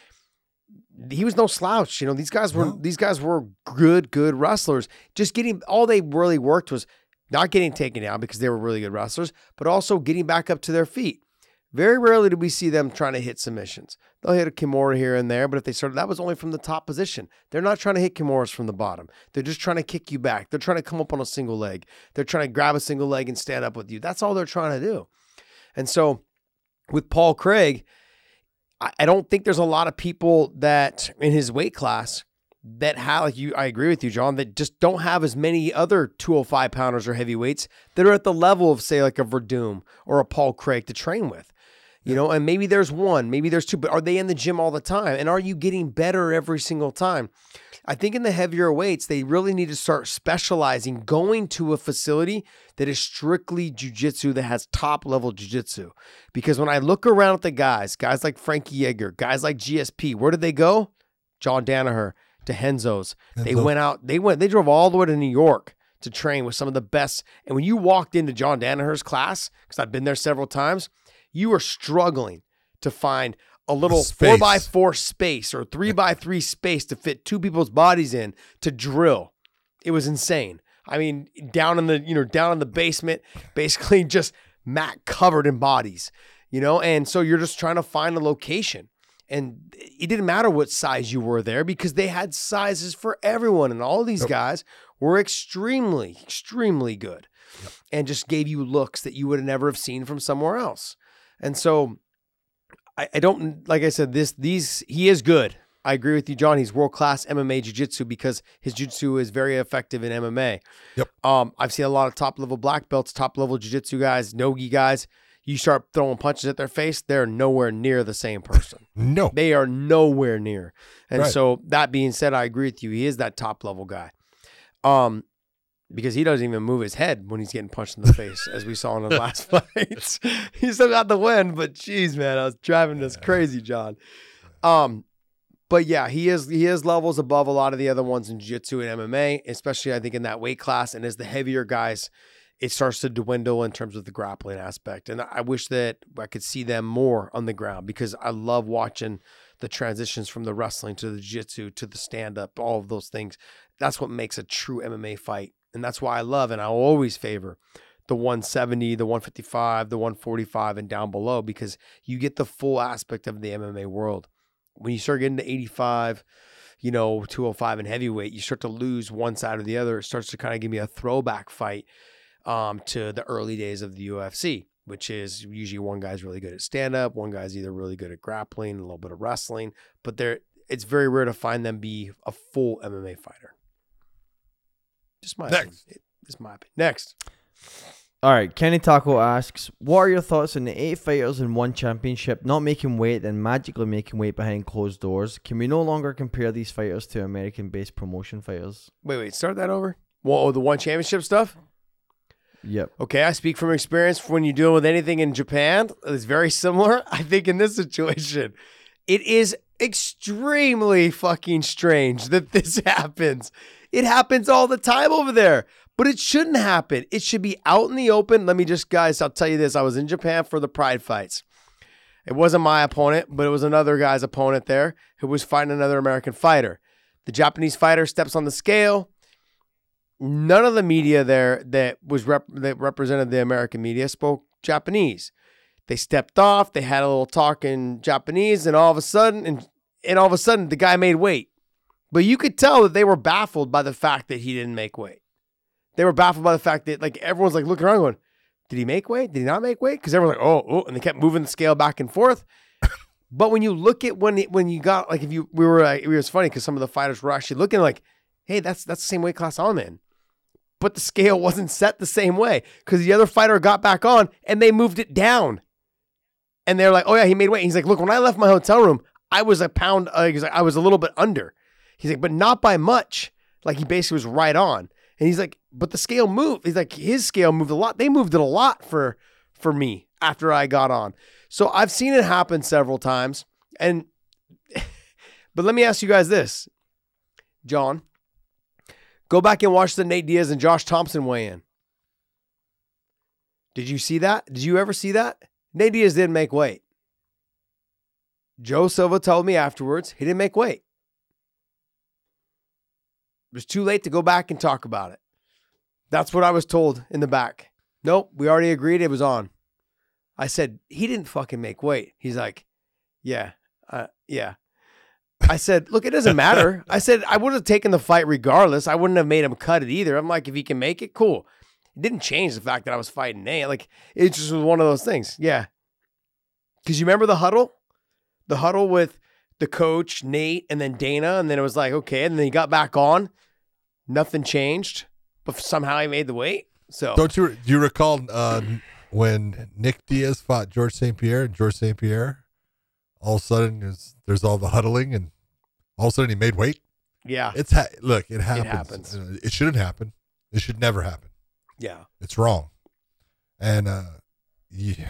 he was no slouch. You know, these guys were No. these guys were good, good wrestlers. Just getting all they really worked was not getting taken down because they were really good wrestlers, but also getting back up to their feet. Very rarely do we see them trying to hit submissions. They'll hit a Kimura here and there, but if they started, that was only from the top position. They're not trying to hit Kimuras from the bottom. They're just trying to kick you back. They're trying to come up on a single leg. They're trying to grab a single leg and stand up with you. That's all they're trying to do. And so with Paul Craig, I, don't think there's a lot of people that in his weight class that have like you I agree with you, John, that just don't have as many other 205 pounders or heavyweights that are at the level of say like a Werdum or a Paul Craig to train with. You know, and maybe there's one, maybe there's two, but are they in the gym all the time? And are you getting better every single time? I think in the heavier weights, they really need to start specializing, going to a facility that is strictly jujitsu, that has top level jujitsu. Because when I look around at the guys, guys like Frankie Edgar, guys like GSP, where did they go? John Danaher to Renzo's. They Henzo. went out, they went, they drove all the way to New York to train with some of the best. And when you walked into John Danaher's class, because I've been there several times, you were struggling to find a little Space. four by four space or three by three space to fit two people's bodies in to drill. It was insane. I mean, down in the you know down in the basement, basically just mat covered in bodies, you know. And so you're just trying to find a location, and it didn't matter what size you were there because they had sizes for everyone, and all these Yep. guys were extremely, extremely good, and just gave you looks that you would never have seen from somewhere else. And so I, I don't like I said this these he is good. I agree with you, John. He's world class MMA jiu-jitsu because his jiu-jitsu is very effective in MMA. Yep. Um, I've seen a lot of top level black belts, top level jiu-jitsu guys, nogi guys. You start throwing punches at their face, they're nowhere near the same person. No. They are nowhere near. And Right. so that being said, I agree with you. He is that top level guy. Um, because he doesn't even move his head when he's getting punched in the face, as we saw in the last fights. he still got the win, but geez, man, I was driving us crazy, John. Um, but yeah, he is he is levels above a lot of the other ones in jiu-jitsu and MMA, especially I think in that weight class. And as the heavier guys, it starts to dwindle in terms of the grappling aspect. And I wish that I could see them more on the ground because I love watching the transitions from the wrestling to the jiu-jitsu to the stand-up, all of those things. That's what makes a true MMA fight. And that's why I love and I always favor the 170, the 155, the 145, and down below because you get the full aspect of the MMA world. When you start getting to 85, you know, 205 and heavyweight, you start to lose one side or the other. It starts to kind of give me a throwback fight um, to the early days of the UFC, which is usually one guy's really good at stand up, one guy's either really good at grappling, a little bit of wrestling, but they're it's very rare to find them be a full MMA fighter. Just my opinion. Next. It- It's my opinion. Next. All right, Kenny Taco asks, "What are your thoughts on the eight fighters in one championship not making weight and magically making weight behind closed doors? Can we no longer compare these fighters to American-based promotion fighters?" Wait, wait, start that over. Whoa, oh, the one championship stuff? Yep. Okay, I speak from experience. When you're dealing with anything in Japan, it's very similar. I think in this situation, it is extremely fucking strange that this happens. It happens all the time over there, but it shouldn't happen. It should be out in the open. Let me just, guys, I'll tell you this. I was in Japan for the Pride fights. It wasn't my opponent, but it was another guy's opponent there who was fighting another American fighter. The Japanese fighter steps on the scale none of the media there that was rep- that represented the American media spoke Japanese. They stepped off. They had a little talk in Japanese, and all of a sudden, and and all of a sudden, the guy made weight. But you could tell that they were baffled by the fact that he didn't make weight. They were baffled by the fact that like everyone's like looking around, going, "Did he make weight? Did he not make weight?" Because everyone's like, "Oh, oh," and they kept moving the scale back and forth. but when you look at when when you got like if you we were like, it was funny because some of the fighters were actually looking like, "Hey, that's that's the same weight class I'm in." but the scale wasn't set the same way because the other fighter got back on and they moved it down. And they're like, "Oh yeah, he made weight." He's like, "Look, when I left my hotel room, I was a pound. Uh, he's like, I was a little bit under." He's like, but not by much. Like he basically was right on. And he's like, but the scale moved. He's like, his scale moved a lot. They moved it a lot for for me after I got on. So I've seen it happen several times. And but let me ask you guys this, John. Go back and watch the Nate Diaz and Josh Thomson weigh in. Did you see that? Did you ever see that? Nate Diaz didn't make weight. Joe Silva told me afterwards he didn't make weight. It was too late to go back and talk about it. That's what I was told in the back. Nope, we already agreed it was on. I said, he didn't fucking make weight. He's like, yeah, uh, yeah. I said, look, it doesn't matter. I said, I would have taken the fight regardless. I wouldn't have made him cut it either. I'm like, if he can make it, cool. It didn't change the fact that I was fighting Nate. Like, it just was one of those things. Yeah. Because you remember the huddle? The huddle with the coach, Nate, and then Dana. And then it was like, okay. And then he got back on. Nothing changed, but somehow he made the weight. So, Don't you do you recall uh, when Nick Diaz fought George St. Pierre and George St. Pierre? All of a sudden, there's, there's all the huddling, and all of a sudden he made weight. yeah. It's ha- look, it happens. happens. Uh, It shouldn't happen. It should never happen. Yeah. It's wrong. And uh, yeah,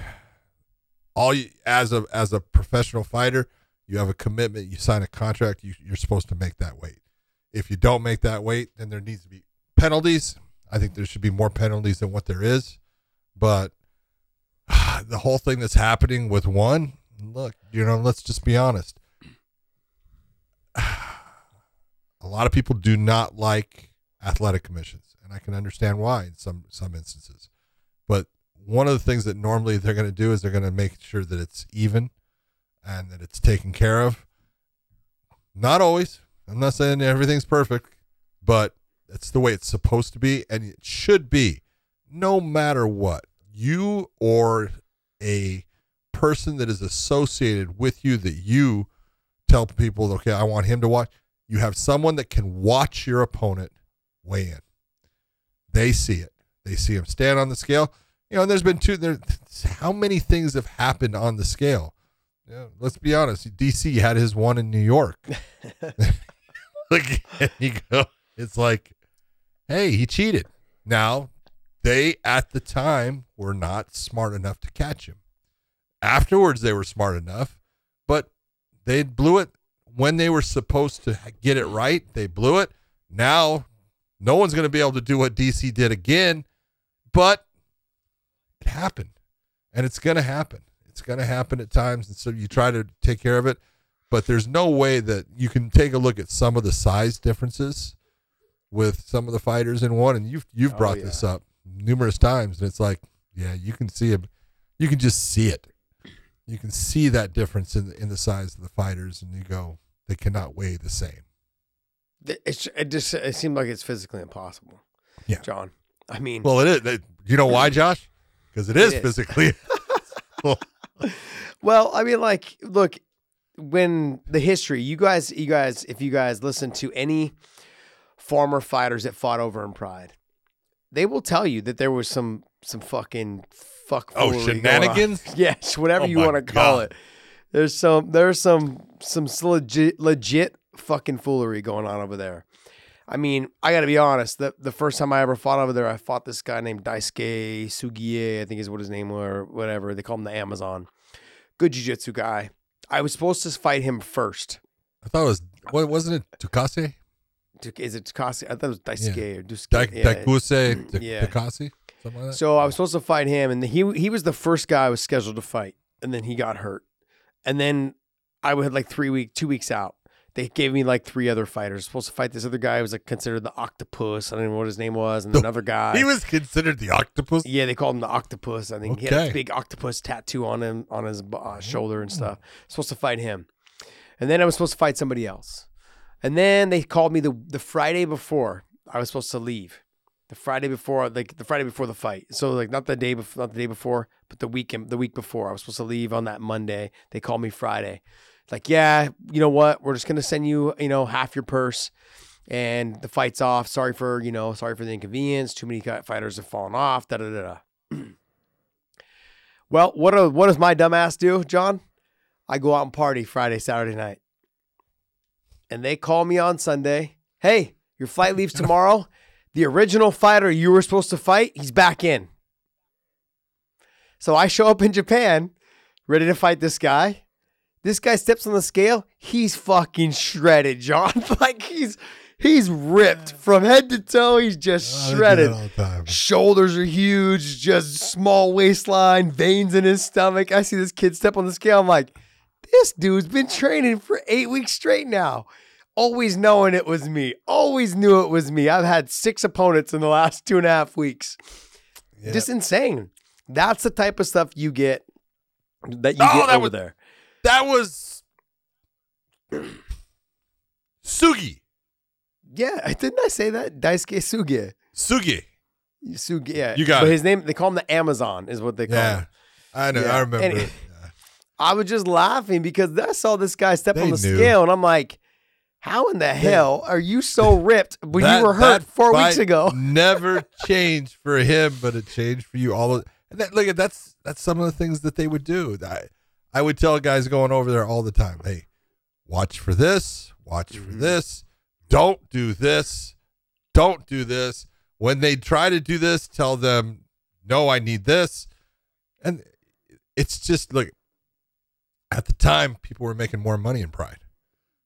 all you as a as a professional fighter, you have a commitment. You sign a contract. You, you're supposed to make that weight. If you don't make that weight, then there needs to be penalties. I think there should be more penalties than what there is. But the whole thing that's happening with one, look, you know, let's just be honest. A lot of people do not like athletic commissions, and I can understand why in some some instances. But one of the things that normally they're going to do is they're going to make sure that it's even and that it's taken care of. Not always. I'm not saying everything's perfect, but it's the way it's supposed to be, and it should be, no matter what. You or a person that is associated with you that you tell people, okay, I want him to watch. You have someone that can watch your opponent weigh in. They see it. They see him stand on the scale. You know, and there's been two. There, how many things have happened on the scale? Yeah, let's be honest. DC had his one in New York. like you go, it's like, hey, he cheated. Now, they at the time were not smart enough to catch him. Afterwards, they were smart enough, but they blew it when they were supposed to get it right. They blew it. Now, no one's going to be able to do what DC did again, but it happened, and it's going to happen. It's going to happen at times, and so you try to take care of it. But there's no way that you can take a look at some of the size differences with some of the fighters in one, and you've you've Oh, brought yeah. this up numerous times, and it's like, yeah, you can see it. You can just see it. You can see that difference in the, in the size of the fighters, and you go, they cannot weigh the same. It's, it just it seemed like it's physically impossible. Yeah. John. I mean, Well, it is. It, you know why, Josh? Because it is is. physically. Well, I mean, like, look, when the history, you guys, you guys, if you guys listen to any former fighters that fought over in Pride, they will tell you that there was some some fucking fuck. Oh, foolery going on. shenanigans? Yes, whatever Oh you want to call it. There's some there's some some legit legit fucking foolery going on over there. I mean, I got to be honest. The the first time I ever fought over there, I fought this guy named Daisuke Sugie, I think is what his name was, or whatever. They call him the Amazon. Good jiu-jitsu guy. I was supposed to fight him first. I thought it was. What wasn't it? Tukase, Tuk- Is it Tukase? I thought it was Daisuke or Dusuke. Dak- Yeah. Dakuse, Dak- mm, Yeah. Takase, something like that. So I was supposed to fight him, and he he was the first guy I was scheduled to fight, and then he got hurt, and then I had like three week, two weeks out. They gave me like three other fighters. Supposed to fight this other guy who was like considered the octopus. I don't even know what his name was, and another guy. he was considered the octopus. yeah, they called him the octopus. I think he had a big octopus tattoo on him on his uh, shoulder and stuff. Supposed to fight him, and then I was supposed to fight somebody else, and then they called me the the Friday before I was supposed to leave. The Friday before, like the Friday before the fight. So like not the day before, not the day before, but the weekend, the week before. I was supposed to leave on that Monday. They called me Friday. Like, yeah, you know what? We're just gonna send you, you know, half your purse, and the fight's off. Sorry for, you know, sorry for the inconvenience. Too many fighters have fallen off. Da da da da. well, what do, what does my dumbass do, John? I go out and party Friday, Saturday night. and they call me on Sunday. Hey, your flight leaves tomorrow. The original fighter you were supposed to fight, he's back in. So I show up in Japan, ready to fight this guy. This guy steps on the scale. He's fucking shredded, John. like he's he's ripped from head to toe. He's just shredded. Shoulders are huge, just small waistline, veins in his stomach. I see this kid step on the scale. I'm like, this dude's been training for eight weeks straight now. Always knowing it was me. Always knew it was me. I've had six opponents in the last two and a half weeks. Just insane. That's the type of stuff you get that you Oh, get over was- there. That was Sugi. Yeah, I didn't I say that? Daisuke Sugie. Sugi. Suge, yeah. You got but it. his name, they call him the Amazon, is what they call Yeah. him. I know. Yeah. I remember And- it. I was just laughing because I saw this guy step They on the knew. scale, and I'm like, how in the hell are you so ripped when That- you were hurt four weeks ago? never changed for him, but it changed for you. All of, and that, look at that's that's some of the things that they would do. I I would tell guys going over there all the time, hey, watch for this, watch for Mhm. this, don't do this, don't do this. When they try to do this, tell them, no, I need this, and it's just look. At the time, people were making more money in Pride,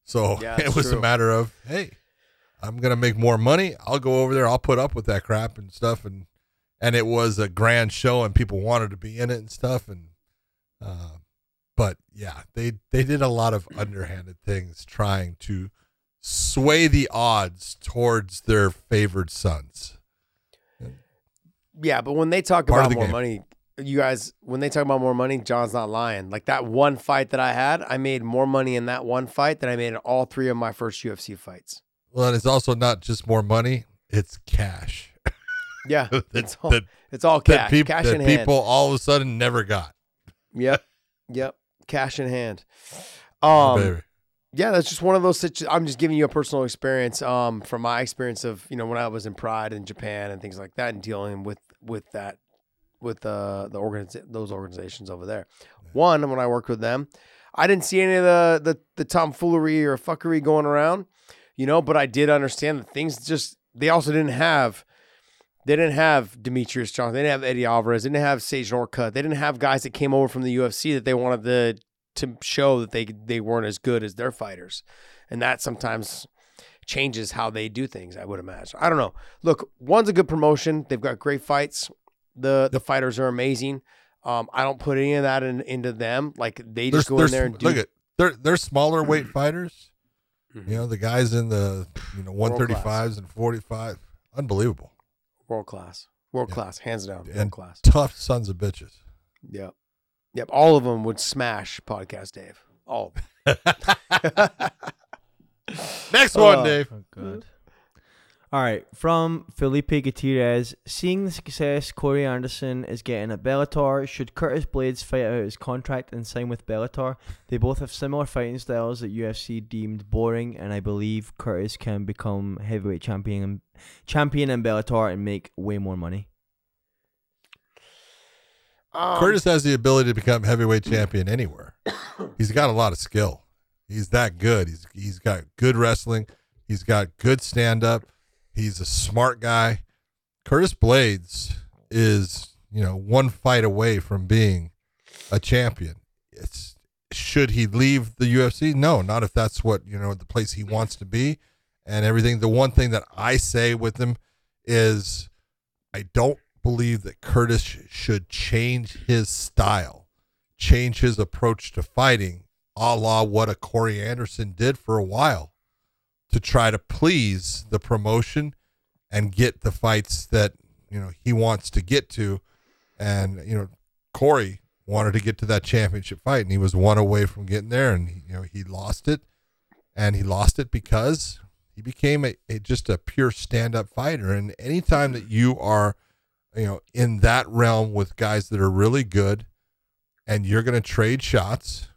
so Yeah, it was a matter of, hey, I'm gonna make more money. I'll go over there. I'll put up with that crap and stuff. And and it was a grand show, and people wanted to be in it and stuff. And uh, but yeah, they they did a lot of underhanded things trying to sway the odds towards their favored sons. Yeah, but when they talk Part about the more game. money, you guys, when they talk about more money, John's not lying. Like that one fight that I had, I made more money in that one fight than I made in all three of my first UFC fights. Well, and it's also not just more money; it's cash. Yeah, that, it's all, that, it's all that cash, peop- cash that in hand. people all of a sudden never got. Yep, yep, cash in hand. Oh, Um, baby. yeah, that's just one of those situations. I'm just giving you a personal experience um, from my experience of you know when I was in Pride in Japan and things like that, and dealing with with that with uh, the organiz- those organizations over there. One, when I worked with them, I didn't see any of the the, the tomfoolery or fuckery going around, you know. But I did understand that things just they also didn't have. They didn't have Demetrious Johnson. They didn't have Eddie Alvarez. They didn't have Sage Northcutt. They didn't have guys that came over from the UFC that they wanted to to show that they they weren't as good as their fighters, and that sometimes changes how they do things. I would imagine. I don't know. Look, one's a good promotion. They've got great fights. the The fighters are amazing. Um, I don't put any of that in, into them. Like they just go in there and do. look at they're they're smaller weight fighters. Mhm. You know the guys in the you know one thirty fives and forty five, unbelievable, world class, world Yeah. class, hands down, world And- class. tough sons of bitches. Yep, yep. All of them would smash podcast Dave. All. Of them. Next one, Uh, Dave. Oh, good. All right, from Felipe Gutierrez, seeing the success Corey Anderson is getting at Bellator, should Curtis Blaydes fight out his contract and sign with Bellator? They both have similar fighting styles that UFC deemed boring, and I believe Curtis can become heavyweight champion champion in Bellator and make way more money. Um, Curtis has the ability to become heavyweight champion anywhere. He's got a lot of skill. He's that good. He's he's got good wrestling. He's got good stand up. He's a smart guy. Curtis Blaydes is, you know, one fight away from being a champion. It's should he leave the UFC? No, not if that's what, you know, the place he wants to be and everything. The one thing that I say with him is I don't believe that Curtis should change his style, change his approach to fighting, a la what a Corey Anderson did for a while to try to please the promotion and get the fights that, you know, he wants to get to. And, you know, Corey wanted to get to that championship fight and he was one away from getting there and, you know, he lost it. And he lost it because he became a, a just a pure stand-up fighter and anytime that you are you know in that realm with guys that are really good and you're going to trade shots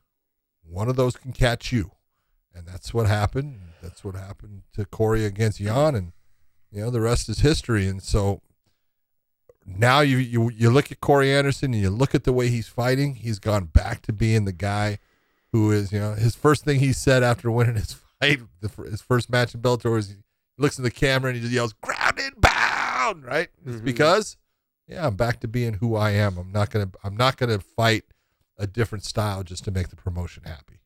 one of those can catch you and that's what happened that's what happened to Corey against Jan and you know the rest is history and so now you you you look at Corey Anderson and you look at the way he's fighting he's gone back to being the guy who is you know his first thing he said after winning his fight, the, his first match in Bellator, is he looks in the camera and he just yells, "Ground and pound!" Right? It's Mhm. because, yeah, I'm back to being who I am. I'm not gonna, I'm not gonna fight a different style just to make the promotion happy.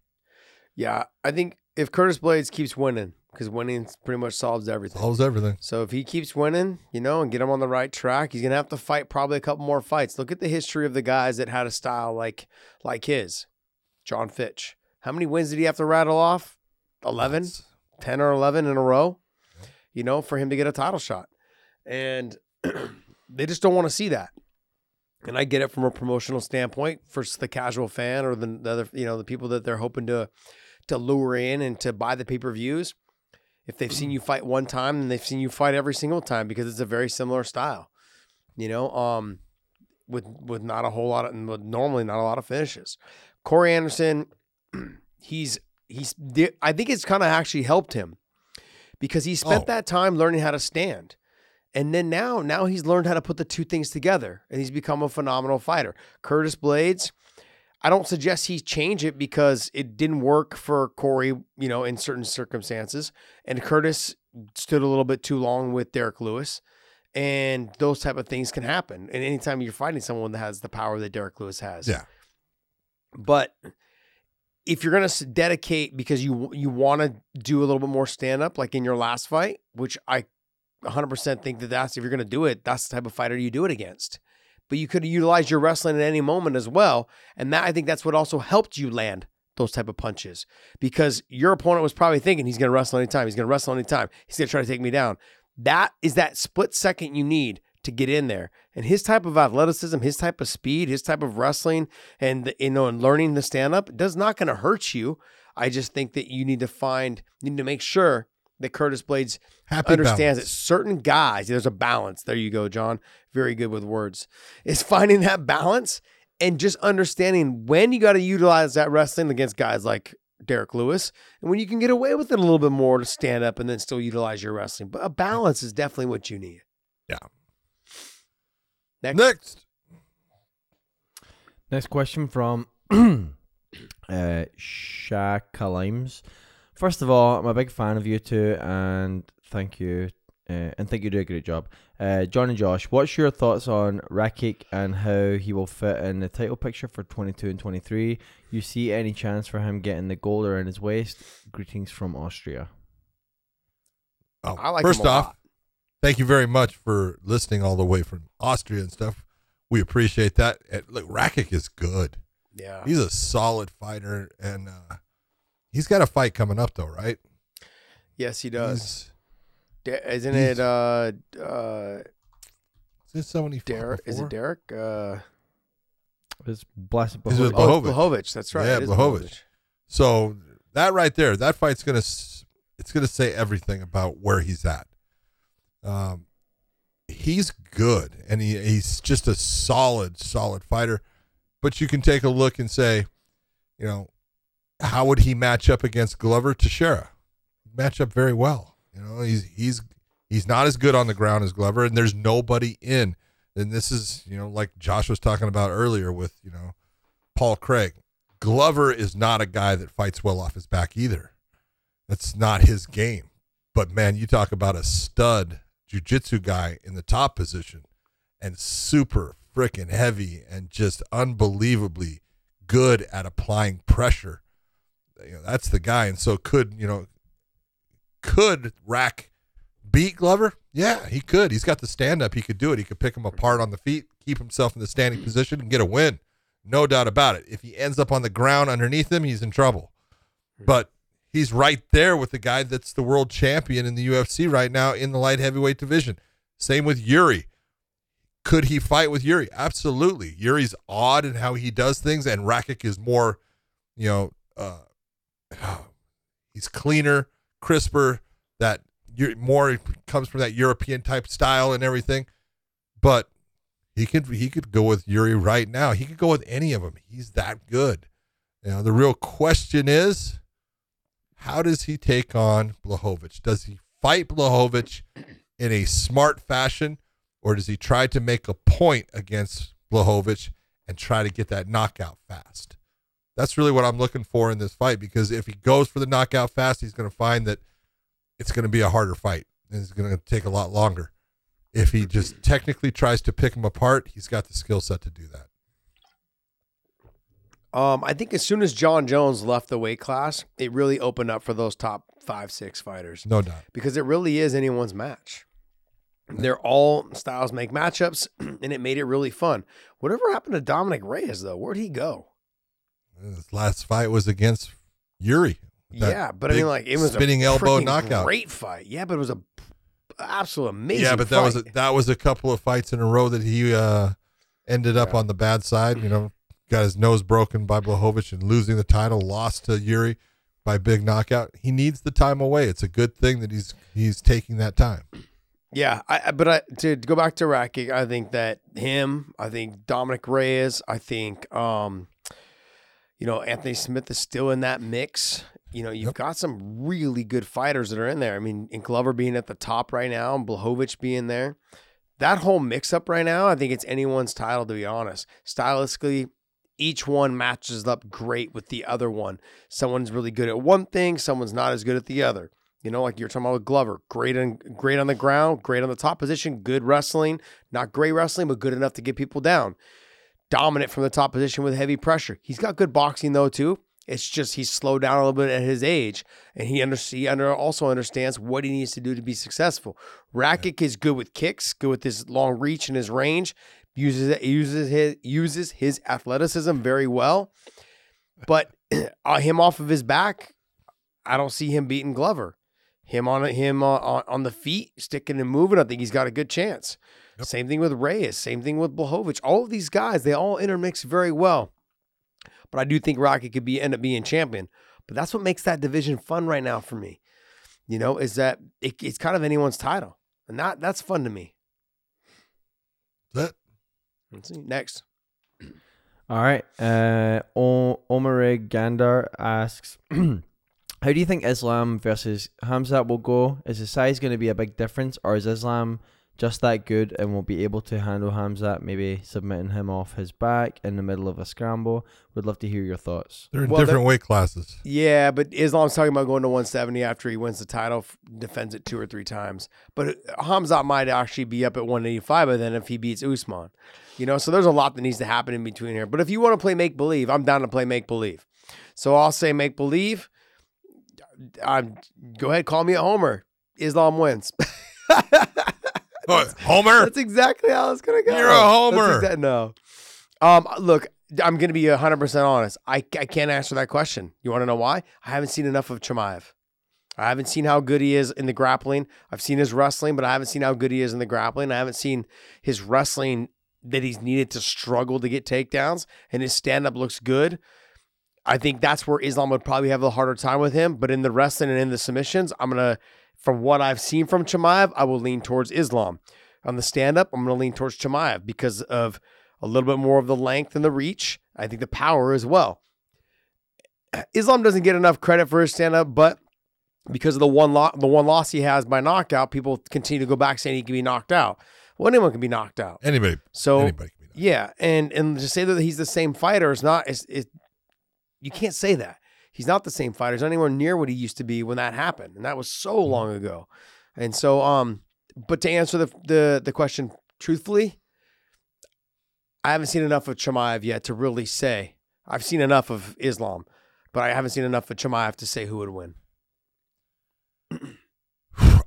Yeah, I think if Curtis Blaydes keeps winning, because winning pretty much solves everything. Solves everything. So if he keeps winning, you know, and get him on the right track, he's gonna have to fight probably a couple more fights. Look at the history of the guys that had a style like like his. Jon Fitch. How many wins did he have to rattle off? 11, Lots. 10 or 11 in a row, you know, for him to get a title shot. And they just don't want to see that. And I get it from a promotional standpoint for the casual fan or the, the other, you know, the people that they're hoping to to lure in and to buy the pay-per-views. If they've seen you fight one time, then they've seen you fight every single time because it's a very similar style. You know, um with with not a whole lot of with normally not a lot of finishes. Corey Anderson, he's he's I think it's kind of actually helped him because he spent Oh. that time learning how to stand. And then now now he's learned how to put the two things together and he's become a phenomenal fighter. Curtis Blaydes, I don't suggest he change it because it didn't work for Corey, you know, in certain circumstances. And Curtis stood a little bit too long with Derrick Lewis. And those type of things can happen. And anytime you're fighting someone that has the power that Derrick Lewis has. Yeah. But if you're gonna dedicate because you you want to do a little bit more stand up, like in your last fight, which I 100% think that that's if you're gonna do it, that's the type of fighter you do it against. But you could utilize your wrestling at any moment as well, and that I think that's what also helped you land those type of punches because your opponent was probably thinking he's gonna wrestle anytime, he's gonna wrestle anytime, he's gonna try to take me down. That is that split second you need to get in there. And his type of athleticism, his type of speed, his type of wrestling, and you know, and learning the stand up does not going to hurt you. I just think that you need to find, you need to make sure that Curtis Blaydes Happy understands that certain guys, there's a balance. There you go, John. Very good with words. Is finding that balance and just understanding when you got to utilize that wrestling against guys like Derrick Lewis and when you can get away with it a little bit more to stand up and then still utilize your wrestling. But a balance is definitely what you need. Yeah. Next. Next. Next question from uh, Shaka Limes. First of all, I'm a big fan of you two, and thank you, uh, and think you do a great job. Uh, John and Josh, what's your thoughts on Rakic and how he will fit in the title picture for 22 and 23? You see any chance for him getting the gold around his waist? Greetings from Austria. Oh, I like first off, lot. thank you very much for listening all the way from Austria and stuff. We appreciate that. And look, Rakic is good. Yeah. He's a solid fighter, and uh, he's got a fight coming up, though, right? Yes, he does. He's, De- isn't he's- it uh uh is this someone he Derek? Is it Derek? Uh It's blessed. Is it Blahova. oh, it's Blachowicz. Blachowicz. That's right. Yeah, it is Blachowicz. So that right there, that fight's gonna it's gonna say everything about where he's at. Um, he's good, and he, he's just a solid, solid fighter. But you can take a look and say, you know, how would he match up against Glover Teixeira? Match up very well. You know, he's he's he's not as good on the ground as Glover, and there's nobody in. And this is, you know, like Josh was talking about earlier with, you know, Paul Craig. Glover is not a guy that fights well off his back either. That's not his game. But man, you talk about a stud jujitsu guy in the top position and super freaking heavy and just unbelievably good at applying pressure. You know, that's the guy. And so could, you know, could Rack beat Glover? Yeah, he could. He's got the stand up. He could do it. He could pick him apart on the feet, keep himself in the standing position, and get a win. No doubt about it. If he ends up on the ground underneath him, he's in trouble. But he's right there with the guy that's the world champion in the UFC right now in the light heavyweight division. Same with Yuri. Could he fight with Yuri? Absolutely. Yuri's odd in how he does things, and Rakic is more, you know, uh, he's cleaner, crisper. That more comes from that European type style and everything. But he could he could go with Yuri right now. He could go with any of them. He's that good. You know, the real question is, how does he take on Blachowicz? Does he fight Blachowicz in a smart fashion, or does he try to make a point against Blachowicz and try to get that knockout fast? That's really what I'm looking for in this fight because if he goes for the knockout fast, he's going to find that it's going to be a harder fight and it's going to take a lot longer. If he just technically tries to pick him apart, he's got the skill set to do that. Um, I think as soon as Jon Jones left the weight class, it really opened up for those top five, six fighters No doubt. because it really is anyone's match. They're all styles make matchups, and it made it really fun. Whatever happened to Dominick Reyes though? Where'd he go? His last fight was against Yuri. Yeah, but I mean, like it was spinning a elbow knockout. great fight. Yeah, but it was a absolute amazing. yeah, but that was a, that was a couple of fights in a row that he uh, ended up on the bad side. You know, got his nose broken by Blachowicz and losing the title, lost to Yuri by big knockout. He needs the time away. It's a good thing that he's he's taking that time. Yeah, I, but I, to, to go back to Rakic, I think that him, I think Dominick Reyes, I think, um, you know, Anthony Smith is still in that mix. You know, you've Yep. got some really good fighters that are in there. I mean, and Glover being at the top right now, and Blachowicz being there. That whole mix up right now, I think it's anyone's title, to be honest. Stylistically, each one matches up great with the other one. Someone's really good at one thing, someone's not as good at the other. You know, like you're talking about with Glover, great on great on the ground, great on the top position, good wrestling, not great wrestling, but good enough to get people down. Dominant from the top position with heavy pressure. He's got good boxing though too. It's just he's slowed down a little bit at his age, and he under he under also understands what he needs to do to be successful. Rakic is good with kicks, good with his long reach and his range. Uses uses his uses his athleticism very well, but uh, him off of his back, I don't see him beating Glover. Him on him uh, on, on the feet, sticking and moving. I think he's got a good chance. Yep. Same thing with Reyes. Same thing with Blachowicz. All of these guys, they all intermix very well. But I do think Rocky could be end up being champion. But that's what makes that division fun right now for me. You know, is that it, it's kind of anyone's title, and that that's fun to me. That Let's see next. All right. Uh, o- Omarig Gandar asks, "How do you think Islam versus Hamzat will go? Is the size going to be a big difference, or is Islam just that good and will be able to handle Hamzat, maybe submitting him off his back in the middle of a scramble? Would love to hear your thoughts." they're in Well, different they're- weight classes. Yeah, but Islam's talking about going to 170 after he wins the title, defends it two or three times. But uh, Hamzat might actually be up at 185 by then if he beats Usman. You know, so there's a lot that needs to happen in between here. But if you want to play make believe, I'm down to play make believe. So I'll say make believe. I'm uh, go ahead, call me a homer. Islam wins. Oh, Homer, That's exactly how it's gonna go. You're a That's homer. exa- no. Um, look, I'm gonna be 100 percent honest. I I can't answer that question. You want to know why? I haven't seen enough of Chimaev. I haven't seen how good he is in the grappling. I've seen his wrestling, but I haven't seen how good he is in the grappling. I haven't seen his wrestling that he's needed to struggle to get takedowns, and his stand up looks good. I think that's where Islam would probably have a harder time with him. But in the wrestling and in the submissions, I'm gonna, from what I've seen from Chimaev, I will lean towards Islam. On the stand up, I'm gonna lean towards Chimaev because of a little bit more of the length and the reach. I think the power as well. Islam doesn't get enough credit for his stand up, but because of the one lo- the one loss he has by knockout, people continue to go back saying he can be knocked out. Well, anyone can be knocked out. anybody, So anybody can be done. yeah, and and to say that he's the same fighter is not is it. You can't say that he's not the same fighter. He's not anywhere near what he used to be when that happened, and that was so long ago. And so, um, but to answer the the the question truthfully, I haven't seen enough of Chimaev yet to really say. I've seen enough of Islam, but I haven't seen enough of Chimaev to say who would win.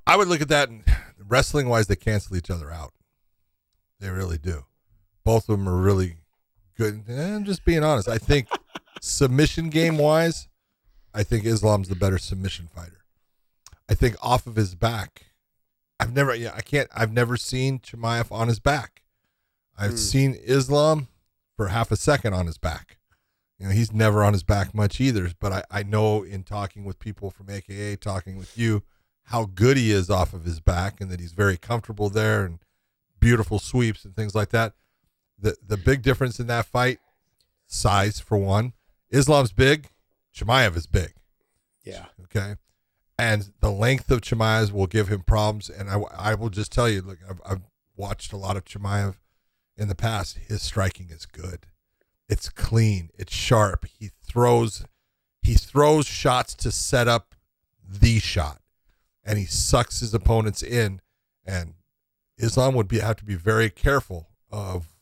I would look at that and wrestling wise, they cancel each other out. They really do. Both of them are really good. And I'm just being honest. I think submission game wise, I think Islam's the better submission fighter. I think off of his back, I've never, yeah, I can't, I've never seen Chimaev on his back. I've Hmm. seen Islam for half a second on his back. You know, he's never on his back much either. But I, I know in talking with people from AKA, talking with you, how good he is off of his back and that he's very comfortable there and beautiful sweeps and things like that. The the big difference in that fight, size for one. Islam's big, Chimaev is big. Yeah, Okay. And the length of Chimaev will give him problems. And I, I will just tell you, look, I've, I've watched a lot of Chimaev in the past. His striking is good. it's clean, it's sharp. He throws he throws shots to set up the shot and he sucks his opponents in and Islam would be have to be very careful of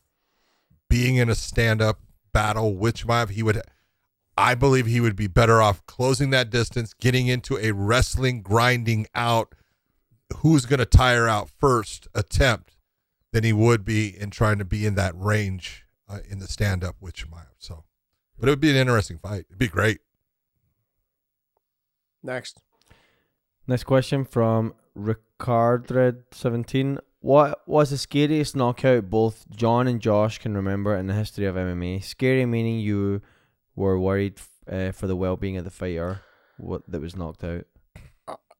being in a stand up battle with Chimaev. He would I believe he would be better off closing that distance, getting into a wrestling grinding out who's going to tire out first attempt than he would be in trying to be in that range uh, in the stand up with Chimaev. So, but it would be an interesting fight. It'd be great. Next. Next question from Ricardred17. What was the scariest knockout both John and Josh can remember in the history of MMA? Scary meaning you were worried uh, for the well being of the fighter what that was knocked out.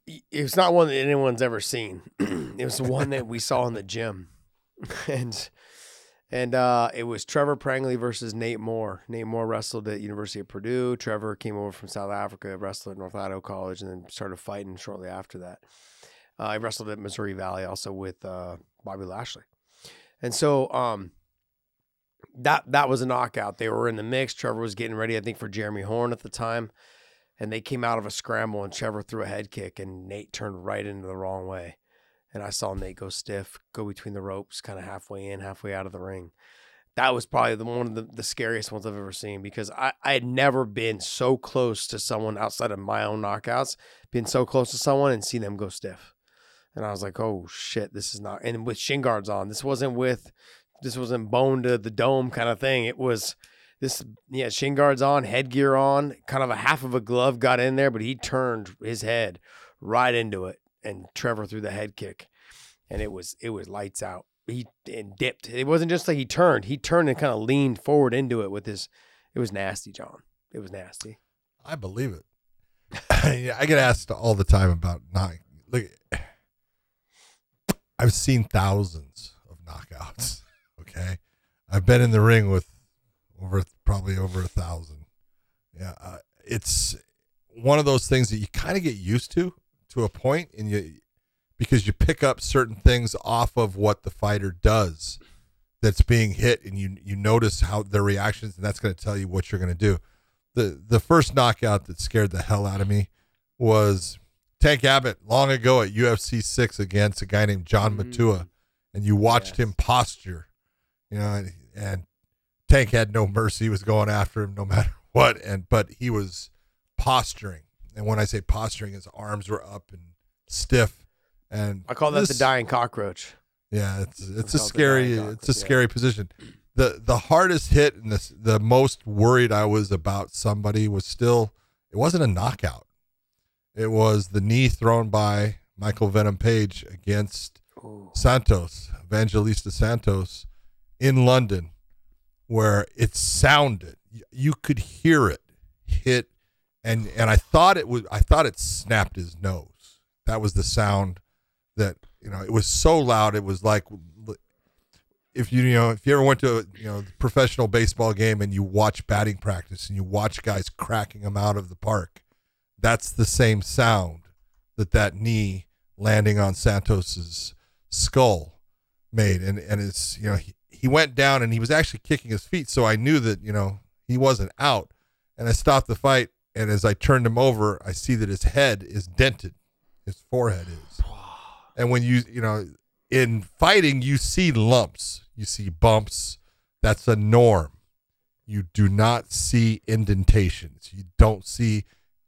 It was not one that anyone's ever seen. it was one that we saw in the gym, and and uh, it was Trevor Prangley versus Nate Moore. Nate Moore wrestled at University of Purdue. Trevor came over from South Africa, wrestled at North Idaho College, and then started fighting shortly after that. Uh, I wrestled at Missouri Valley also with uh, Bobby Lashley, and so um, that that was a knockout. They were in the mix. Trevor was getting ready, I think, for Jeremy Horn at the time, and they came out of a scramble, and Trevor threw a head kick, and Nate turned right into the wrong way, and I saw Nate go stiff, go between the ropes, kind of halfway in, halfway out of the ring. That was probably the one of the, the scariest ones I've ever seen because I, I had never been so close to someone outside of my own knockouts, been so close to someone and see them go stiff. And I was like, oh shit, this is not. And with shin guards on, this wasn't with, this wasn't bone to the dome kind of thing. It was this, yeah, shin guards on, headgear on, kind of a half of a glove got in there, but he turned his head right into it, and Trevor threw the head kick, and it was it was lights out. He and dipped. It wasn't just like he turned. He turned and kind of leaned forward into it with his. It was nasty, John. It was nasty. I believe it. I get asked all the time about not look. I've seen thousands of knockouts. Okay, I've been in the ring with over probably over a thousand. Yeah, uh, it's one of those things that you kind of get used to to a point, and you because you pick up certain things off of what the fighter does that's being hit, and you you notice how their reactions, and that's going to tell you what you're going to do. the The first knockout that scared the hell out of me was Tank Abbott long ago at UFC six against a guy named John Matua, and you watched Yes. him posture, you know, and, and Tank had no mercy. He was going after him no matter what, and but he was posturing, and when I say posturing, his arms were up and stiff, and I call that the dying cockroach. Yeah, it's it's a scary it's a yeah. scary position. the The hardest hit and the the most worried I was about somebody was still it wasn't a knockout. It was the knee thrown by Michael Venom Page against Ooh. Santos, Evangelista Santos, in London, where it sounded, you could hear it hit, and and I thought it was, I thought it snapped his nose. That was the sound that you know. It was so loud, it was like if you you know if you ever went to a you know professional baseball game and you watch batting practice and you watch guys cracking them out of the park, that's the same sound that that knee landing on Santos's skull made and and it's you know he, he went down and he was actually kicking his feet so I knew that you know he wasn't out. And I stopped the fight and as I turned him over I see that his head is dented. His forehead is. And when you you know in fighting you see lumps. You see bumps. That's a norm. You do not see indentations. You don't see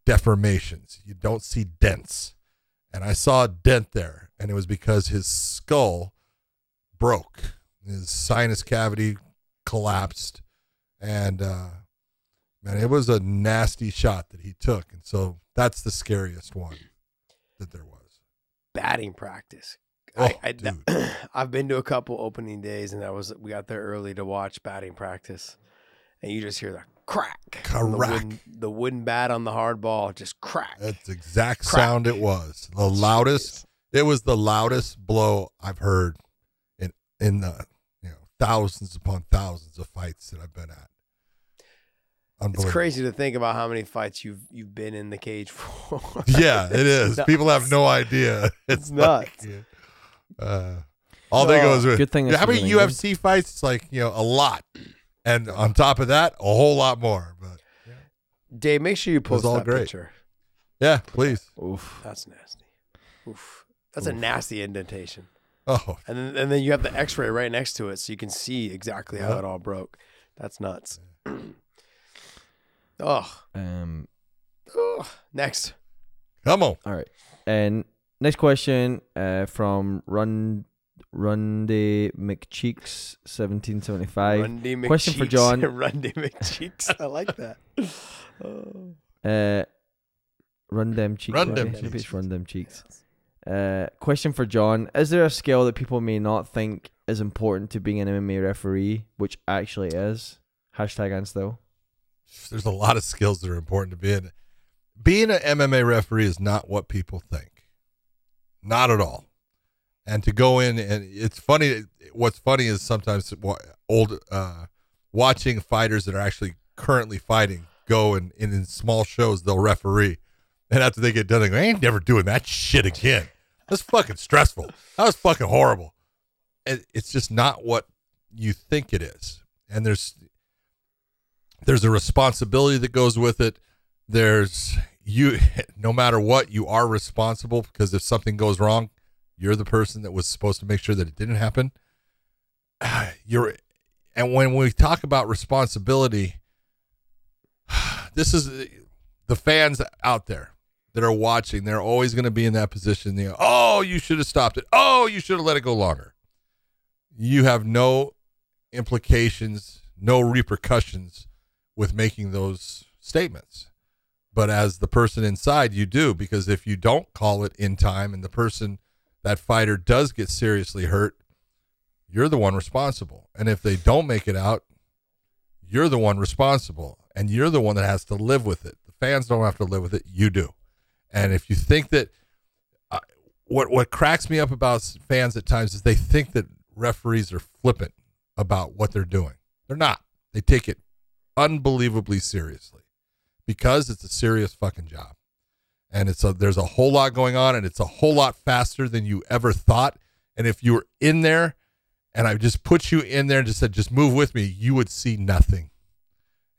deformations. You don't see dents. And I saw a dent there, and it was because his skull broke, his sinus cavity collapsed, and uh, man, it was a nasty shot that he took, and so that's the scariest one that there was. batting practice. Oh, I, I, dude. I've been to a couple opening days, and I was we got there early to watch batting practice, and you just hear the crack, on the Crack. wooden, the wooden bat on the hard ball, just crack. That's the exact Crack. sound it was. The loudest. It was the loudest blow I've heard in in the thousands upon thousands of fights that I've been at. It's crazy to think about how many fights you've you've been in the cage for. Yeah, it is. Nuts. People have no idea. It's, It's like, nuts. uh, all they Oh, goes with good thing this how many in England. UFC fights? It's like you know a lot, And on top of that, a whole lot more. But Dave, make sure you post all that great. picture. yeah, please. Oof. That's nasty. Oof. That's a nasty indentation. Oh, And then and then you have the X-ray right next to it, so you can see exactly how Yeah. it all broke. That's nuts. oh, Um. Ugh. next. come on. All right. And next question uh, from Run Runday McCheeks, seventeen seventy five. Rundy question for John. Rundy McCheeks. I like that. Oh. Uh, run them cheeks. Run maybe. them Maybe cheeks. run them cheeks. Uh, question for John: Is there a skill that people may not think is important to being an MMA referee, which actually is? Hashtag and still. There's a lot of skills that are important to being. Being an MMA referee is not what people think. Not at all. And to go in and it's funny. What's funny is sometimes old uh, watching fighters that are actually currently fighting go and, and in small shows they'll referee, and after they get done, they go, "I ain't never doing that shit again." That's fucking stressful. That was fucking horrible. And it's just not what you think it is. And there's there's a responsibility that goes with it. There's you no matter what, you are responsible because if something goes wrong, you're the person that was supposed to make sure that it didn't happen. You're and when we talk about responsibility, this is the fans out there that are watching, they're always going to be in that position. They go, oh, you should have stopped it. Oh, you should have let it go longer. You have no implications, no repercussions with making those statements. But as the person inside, you do, because if you don't call it in time and the person, that fighter does get seriously hurt, you're the one responsible. And if they don't make it out, you're the one responsible. And you're the one that has to live with it. The fans don't have to live with it. You do. And if you think that, uh, what what cracks me up about fans at times is they think that referees are flippant about what they're doing. They're not. They take it unbelievably seriously because it's a serious fucking job. And it's a there's a whole lot going on and it's a whole lot faster than you ever thought. And if you were in there and I just put you in there and just said just move with me, you would see nothing.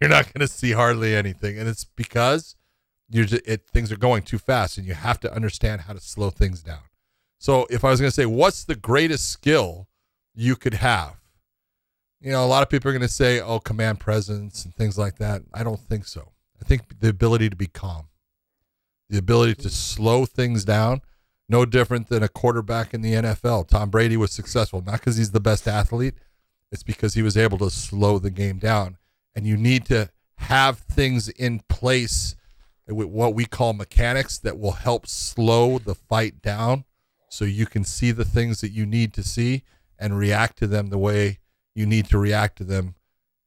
You're not going to see hardly anything and it's because you're just, it things are going too fast and you have to understand how to slow things down. So if I was going to say what's the greatest skill you could have? You know, a lot of people are going to say, "Oh, command presence and things like that." I don't think so. I think the ability to be calm, the ability to slow things down, no different than a quarterback in the NFL. Tom Brady was successful not because he's the best athlete, it's because he was able to slow the game down. And you need to have things in place what we call mechanics that will help slow the fight down so you can see the things that you need to see and react to them the way you need to react to them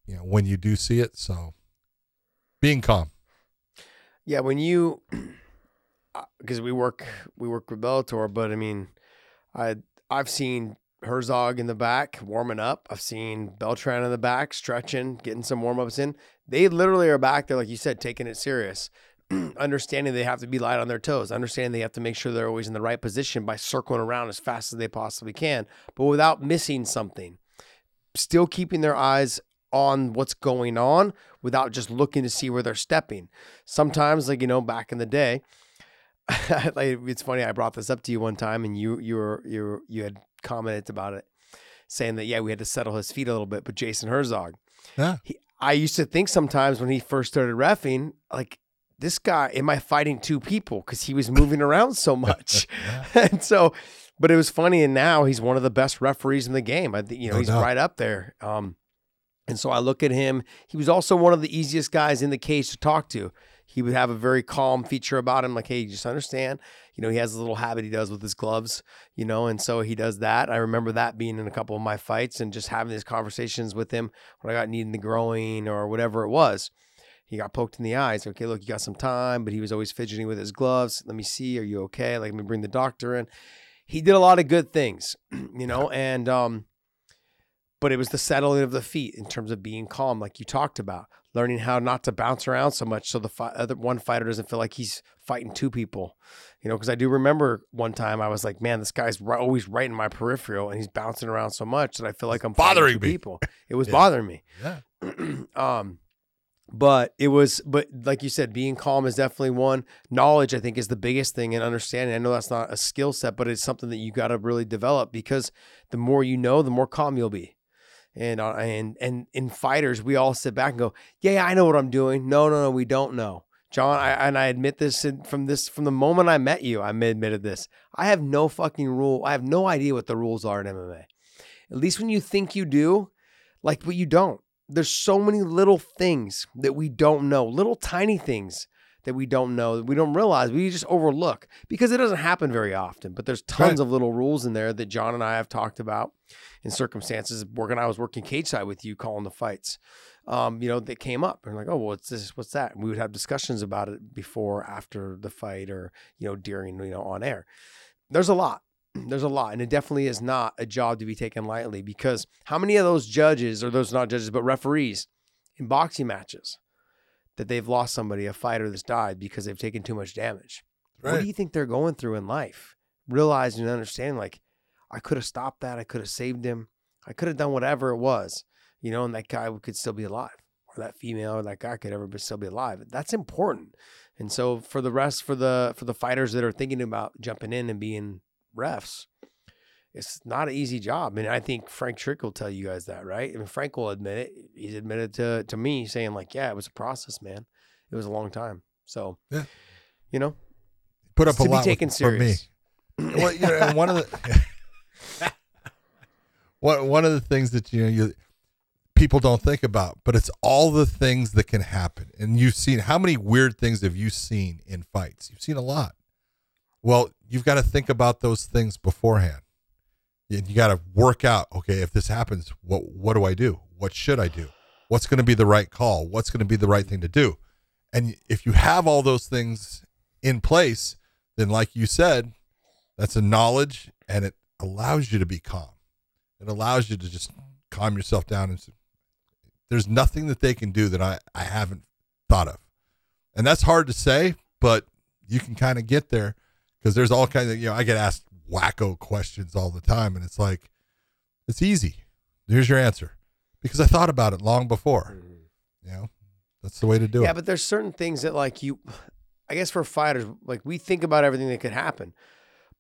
you know when you do see it so being calm Yeah, when you uh, because we work we work with Bellator, but I mean, I I've seen Herzog in the back warming up. I've seen Beltran in the back stretching, getting some warm ups in. They literally are back there, like you said, taking it serious. understanding they have to be light on their toes, understanding they have to make sure they're always in the right position by circling around as fast as they possibly can, but without missing something. Still keeping their eyes on what's going on without just looking to see where they're stepping. Sometimes, like you know, back in the day, like it's funny. I brought this up to you one time, and you you were you were, you had commented about it, saying that yeah, we had to settle his feet a little bit. But Jason Herzog, yeah he, I used to think sometimes when he first started refing, like this guy, am I fighting two people? Because he was moving around so much, and so. But it was funny, and now he's one of the best referees in the game. I think you know No he's doubt. right up there. Um, and so I look at him. He was also one of the easiest guys in the cage to talk to. He would have a very calm feature about him, like, hey, you just understand. You know, he has a little habit he does with his gloves, you know, and so he does that. I remember that being in a couple of my fights and just having these conversations with him when I got kneed in the growing or whatever it was. He got poked in the eyes. Okay, look, you got some time, but he was always fidgeting with his gloves. Let me see. Are you okay? Like, let me bring the doctor in. He did a lot of good things, you know, and um, but it was the settling of the feet in terms of being calm, like you talked about, learning how not to bounce around so much, so the fi- other one fighter doesn't feel like he's fighting two people. You know, because I do remember one time I was like, man, this guy's always right in my peripheral, and he's bouncing around so much that I feel like I'm bothering me. people. It was Yeah. bothering me. Yeah. um, but it was, but like you said, being calm is definitely one. Knowledge, I think, is the biggest thing, and understanding. I know that's not a skill set, but it's something that you got to really develop because the more you know, the more calm you'll be. And uh, and and in fighters, we all sit back and go, "Yeah, yeah, I know what I'm doing." No, no, no, we don't know, John. I, and I admit this from this from the moment I met you. I admitted this. I have no fucking rule. I have no idea what the rules are in MMA. At least when you think you do, like, but you don't there's so many little things that we don't know, little tiny things that we don't know, that we don't realize, we just overlook because it doesn't happen very often. But there's tons Right. of little rules in there that John and I have talked about in circumstances. Working, I was working cage side with you, calling the fights. Um, you know, that came up and like, oh, well, what's this? What's that? And we would have discussions about it before, after the fight, or you know, during, you know, on air. There's a lot there's a lot and it definitely is not a job to be taken lightly because how many of those judges or those not judges but referees in boxing matches that they've lost somebody a fighter that's died because they've taken too much damage? What do you think they're going through in life? Realizing and understanding like i could have stopped that i could have saved him i could have done whatever it was you know and that guy could still be alive or that female or that guy could ever still be alive. That's important. And so for the rest for the for the fighters that are thinking about jumping in and being refs, it's not an easy job. And I think Frank Trigg will tell you guys that, right? I mean, Frank will admit it. He's admitted to to me saying like, yeah, it was a process, man. It was a long time. So, Yeah. you know, Put up a to be lot taken with, from me. serious. well, you know, and one of the one one of the things that you know you people don't think about, but it's all the things that can happen. And you've seen how many weird things have you seen in fights? You've seen a lot. Well, you've got to think about those things beforehand. You, got to work out. Okay, if this happens, what what do I do? What should I do? What's going to be the right call? What's going to be the right thing to do? And if you have all those things in place, then like you said, that's a knowledge and it allows you to be calm. It allows you to just calm yourself down and say, there's nothing that they can do that I, I haven't thought of. And that's hard to say, but you can kind of get there because there's all kinds of, you know, I get asked wacko questions all the time and it's like, it's easy. Here's your answer because I thought about it long before. Mm-hmm. You know, that's the way to do yeah, it. Yeah, but there's certain things that like you, I guess for fighters, like we think about everything that could happen,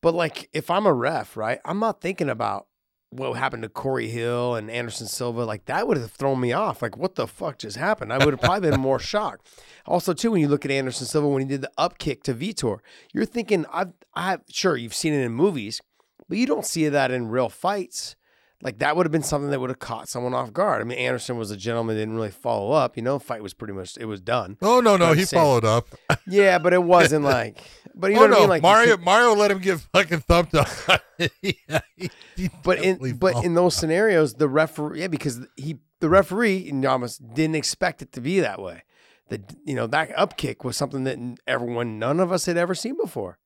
but like if I'm a ref, right, I'm not thinking about what happened to Corey Hill and Anderson Silva. Like that would have thrown me off. Like what the fuck just happened? I would have probably been more shocked. Also, too, when you look at Anderson Silva when he did the up kick to Vitor, you're thinking, I've, I've sure you've seen it in movies, but you don't see that in real fights. Like that would have been something that would have caught someone off guard. I mean, Anderson was a gentleman, didn't really follow up. You know, fight was pretty much it was done. Oh no, no, he followed up. Yeah, but it wasn't like. But you oh, know oh what no, I mean? Like Mario could- Mario let him get fucking thumped down. Yeah, he- he but in but in those scenarios, the referee, yeah, because he the referee almost didn't expect it to be that way. The you know that up kick was something that everyone, none of us had ever seen before.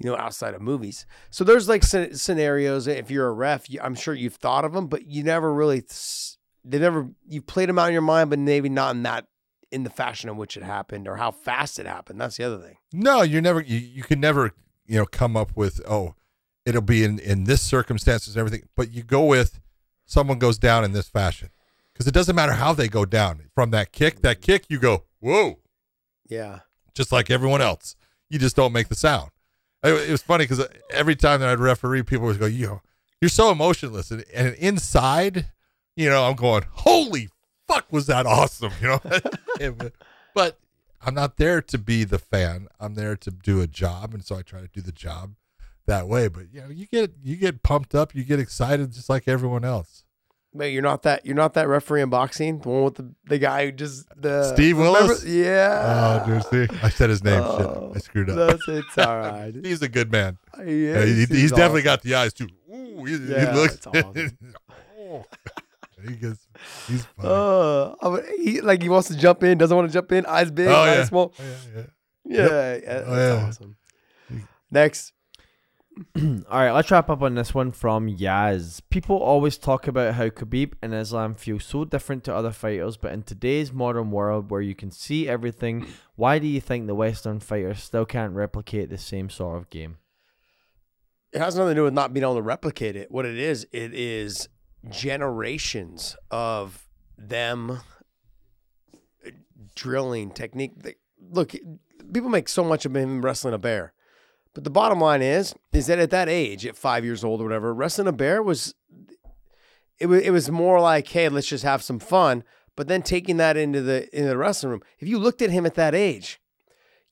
You know, outside of movies. So there's like scenarios. If you're a ref, I'm sure you've thought of them, but you never really. They never you've played them out in your mind, but maybe not in that in the fashion in which it happened or how fast it happened. That's the other thing. No, you're never. You, you can never. You know, come up with oh, it'll be in in this circumstances and everything. But you go with someone goes down in this fashion because it doesn't matter how they go down from that kick. That kick, you go whoa, Yeah. just like everyone else. You just don't make the sound. It, was funny because uh, every time that I'd referee, people would go, "You, you're so emotionless," and, and inside, you know, I'm going, "Holy fuck, was that awesome?" You know, but I'm not there to be the fan. I'm there to do a job, and so I try to do the job that way. But you know, you get you get pumped up, you get excited, just like everyone else. But you're not that you're not that referee in boxing, the one with the, the guy who just the Steve remember- Willis? Yeah. oh, dude, see, I said his name. Oh, Shit, I screwed up. That's it's all right. He's a good man. yeah, Yeah, he, he he's seems definitely got the eyes too. Ooh, he, Yeah, he looks. awesome. Oh. he gets. He's funny. Uh, I he like he wants to jump in, doesn't want to jump in. Eyes big, Oh, eyes yeah. small. yeah, yeah. Yeah, yeah, that's Oh, yeah. awesome. Next, All right, let's wrap up on this one from Yaz. People always talk about how Khabib and Islam feel so different to other fighters, but in today's modern world where you can see everything, why do you think the Western fighters still can't replicate the same sort of game? It has nothing to do with not being able to replicate it. What it is, it is generations of them uh, drilling technique. Look, people make so much of him wrestling a bear, but the bottom line is, is that at that age, at five years old or whatever, wrestling a bear was, it was, it was more like, hey, let's just have some fun. But then taking that into the into the wrestling room, if you looked at him at that age,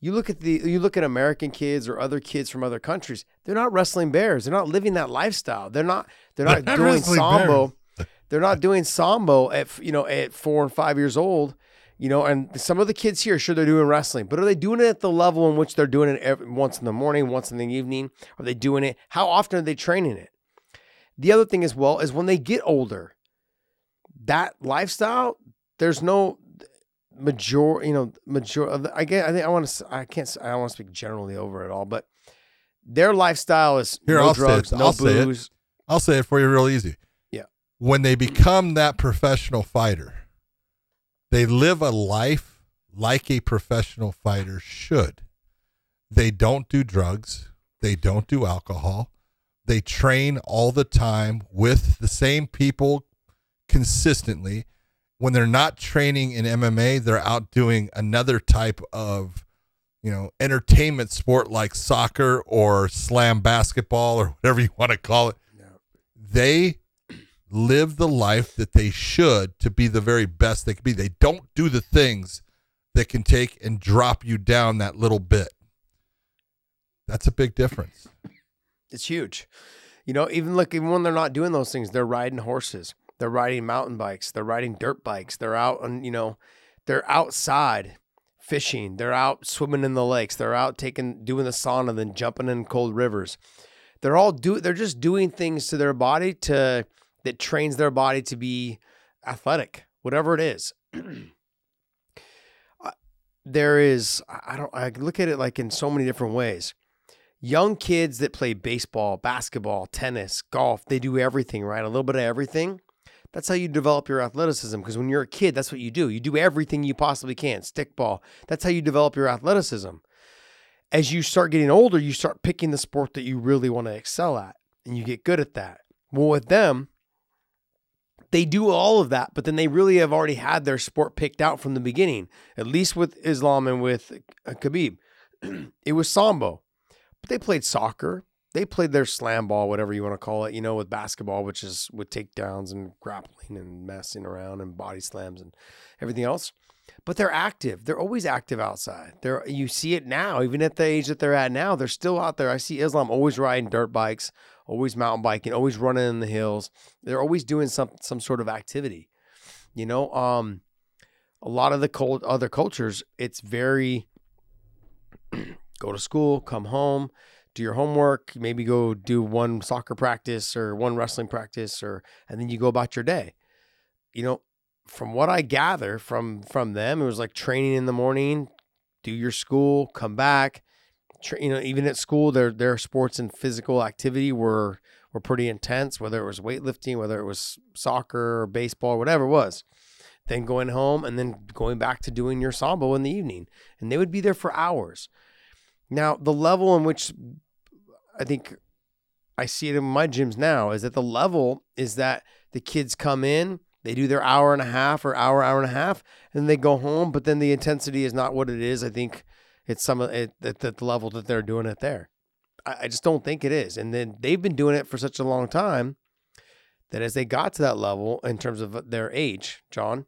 you look at the you look at American kids or other kids from other countries, they're not wrestling bears. They're not living that lifestyle. They're not they're not They're not doing sambo. They're not doing sambo at you know at four and five years old. You know, and some of the kids here, sure, they're doing wrestling, but are they doing it at the level in which they're doing it every, once in the morning, once in the evening? Are they doing it? How often are they training it? The other thing as well is when they get older, that lifestyle, there's no major, you know, major. I get. I think I want to. I can't. I don't want to speak generally over it all, but their lifestyle is Here, no I'll say it. drugs, no I'll say it. booze. I'll say it for you real easy. Yeah. When they become that professional fighter, they live a life like a professional fighter should. They don't do drugs, they don't do alcohol. They train all the time with the same people consistently. When they're not training in MMA, they're out doing another type of you know, entertainment sport like soccer or slam basketball or whatever you want to call it. They live the life that they should to be the very best they can be. They don't do the things that can take and drop you down that little bit. That's a big difference. It's huge. You know, even look, even when they're not doing those things, they're riding horses, they're riding mountain bikes, they're riding dirt bikes, they're out on, you know, they're outside fishing, they're out swimming in the lakes, they're out taking doing the sauna, then jumping in cold rivers. They're all do they're just doing things to their body to that trains their body to be athletic, whatever it is. Uh, there is I don't I look at it like in so many different ways young kids that play baseball, basketball, tennis, golf, they do everything, right? A little bit of everything. That's how you develop your athleticism. Because when you're a kid, that's what you do. You do everything you possibly can. Stickball. That's how you develop your athleticism. As you start getting older, you start picking the sport that you really want to excel at, and you get good at that. Well, with them, they do all of that, but then they really have already had their sport picked out from the beginning. At least with Islam and with uh, Khabib, it was sambo but they played soccer. They played their slam ball, whatever you want to call it, you know, with basketball, which is with takedowns and grappling and messing around and body slams and everything else. But they're active. They're always active outside. They're you see it now, even at the age that they're at now. They're still out there. I see Islam always riding dirt bikes, always mountain biking, always running in the hills. They're always doing some some sort of activity. You know, um, a lot of the cult, other cultures, it's very go to school, come home, do your homework, maybe go do one soccer practice or one wrestling practice or and then you go about your day. You know, from what I gather from from them, it was like training in the morning, do your school, come back. You know, even at school, their their sports and physical activity were were pretty intense, whether it was weightlifting, whether it was soccer or baseball, whatever it was. Then going home and then going back to doing your sambo in the evening. And they would be there for hours. Now, the level in which I think I see it in my gyms now is that the level is that the kids come in, they do their hour and a half or hour, hour and a half, and they go home. But then the intensity is not what it is. I think it's some of it at the level that they're doing it there. I, I just don't think it is. And then they've been doing it for such a long time that as they got to that level in terms of their age, John,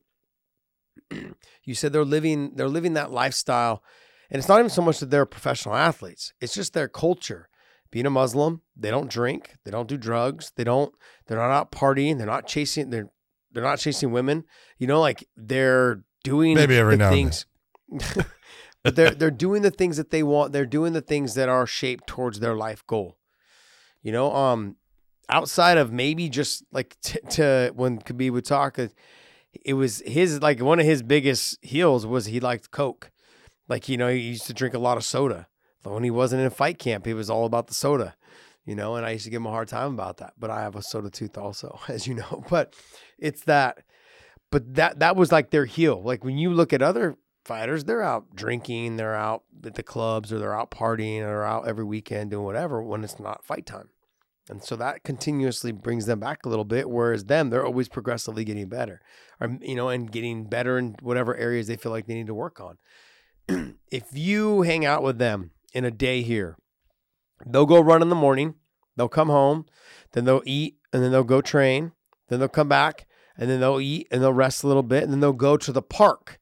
you said they're living they're living that lifestyle and it's not even so much that they're professional athletes. It's just their culture. Being a Muslim, they don't drink, they don't do drugs, they don't they're not out partying, they're not chasing they're they're not chasing women. You know, like they're doing Maybe every now and things. but they're they're doing the things that they want. They're doing the things that are shaped towards their life goal. You know, um, outside of maybe just like t- to when Khabib would talk, it was his like one of his biggest heels was he liked Coke. Like, you know, he used to drink a lot of soda. But when he wasn't in a fight camp, he was all about the soda. you know, and I used to give him a hard time about that. But I have a soda tooth also, as you know. But it's that, but that that was like their heel. Like when you look at other fighters, they're out drinking, they're out at the clubs, or they're out partying, or out every weekend doing whatever when it's not fight time. And so that continuously brings them back a little bit. Whereas them, they're always progressively getting better, or you know, and getting better in whatever areas they feel like they need to work on. if you hang out with them in a day here, they'll go run in the morning, they'll come home, then they'll eat, and then they'll go train, then they'll come back, and then they'll eat and they'll rest a little bit, and then they'll go to the park.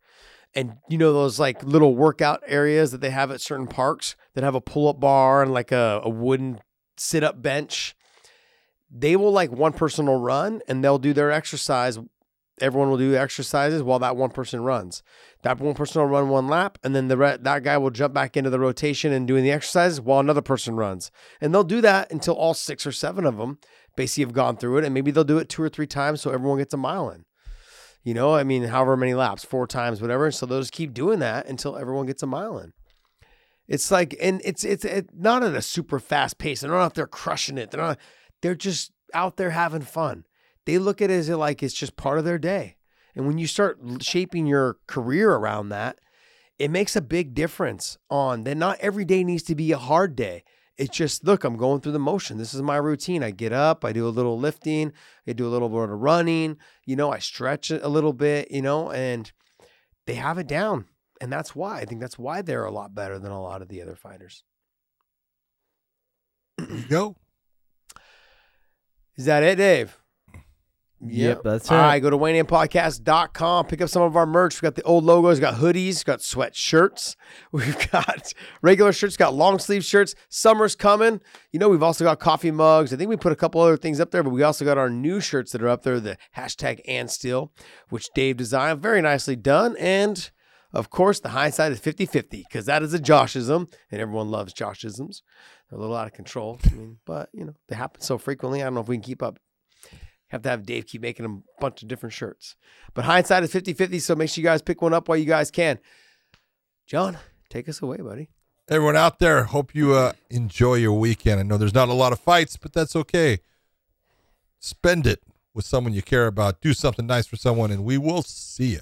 And you know those like little workout areas that they have at certain parks that have a pull-up bar and like a, a wooden sit-up bench. They will like one person will run and they'll do their exercise. Everyone will do exercises while that one person runs. That one person will run one lap, and then the re- that guy will jump back into the rotation and doing the exercises while another person runs. And they'll do that until all six or seven of them basically have gone through it, and maybe they'll do it two or three times so everyone gets a mile in. You know, I mean, however many laps, four times, whatever. So they'll just keep doing that until everyone gets a mile in. It's like, and it's it's it, not at a super fast pace. They're not out there crushing it. They're not. They're just out there having fun. They look at it as like it's just part of their day. And when you start shaping your career around that, it makes a big difference. On that, not every day needs to be a hard day. It's just look, I'm going through the motion. This is my routine. I get up, I do a little lifting, I do a little bit of running. You know, I stretch a little bit. You know, and they have it down and that's why I think that's why they're a lot better than a lot of the other fighters. There you go. Is that it, Dave? Yep, that's All it. right, go to WeighingInPodcast.com. Pick up some of our merch. We've got the old logos, got hoodies, got sweatshirts. We've got regular shirts, got long sleeve shirts. Summer's coming. You know, we've also got coffee mugs. I think we put a couple other things up there, but we also got our new shirts that are up there, the hashtag and still, which Dave designed. Very nicely done. And of course, the hindsight is 50 50 because that is a Joshism, and everyone loves Joshisms. They're a little out of control. I mean, but, you know, they happen so frequently. I don't know if we can keep up. Have to have Dave keep making a bunch of different shirts. But hindsight is 50 50, so make sure you guys pick one up while you guys can. John, take us away, buddy. Everyone out there, hope you uh, enjoy your weekend. I know there's not a lot of fights, but that's okay. Spend it with someone you care about. Do something nice for someone, and we will see you.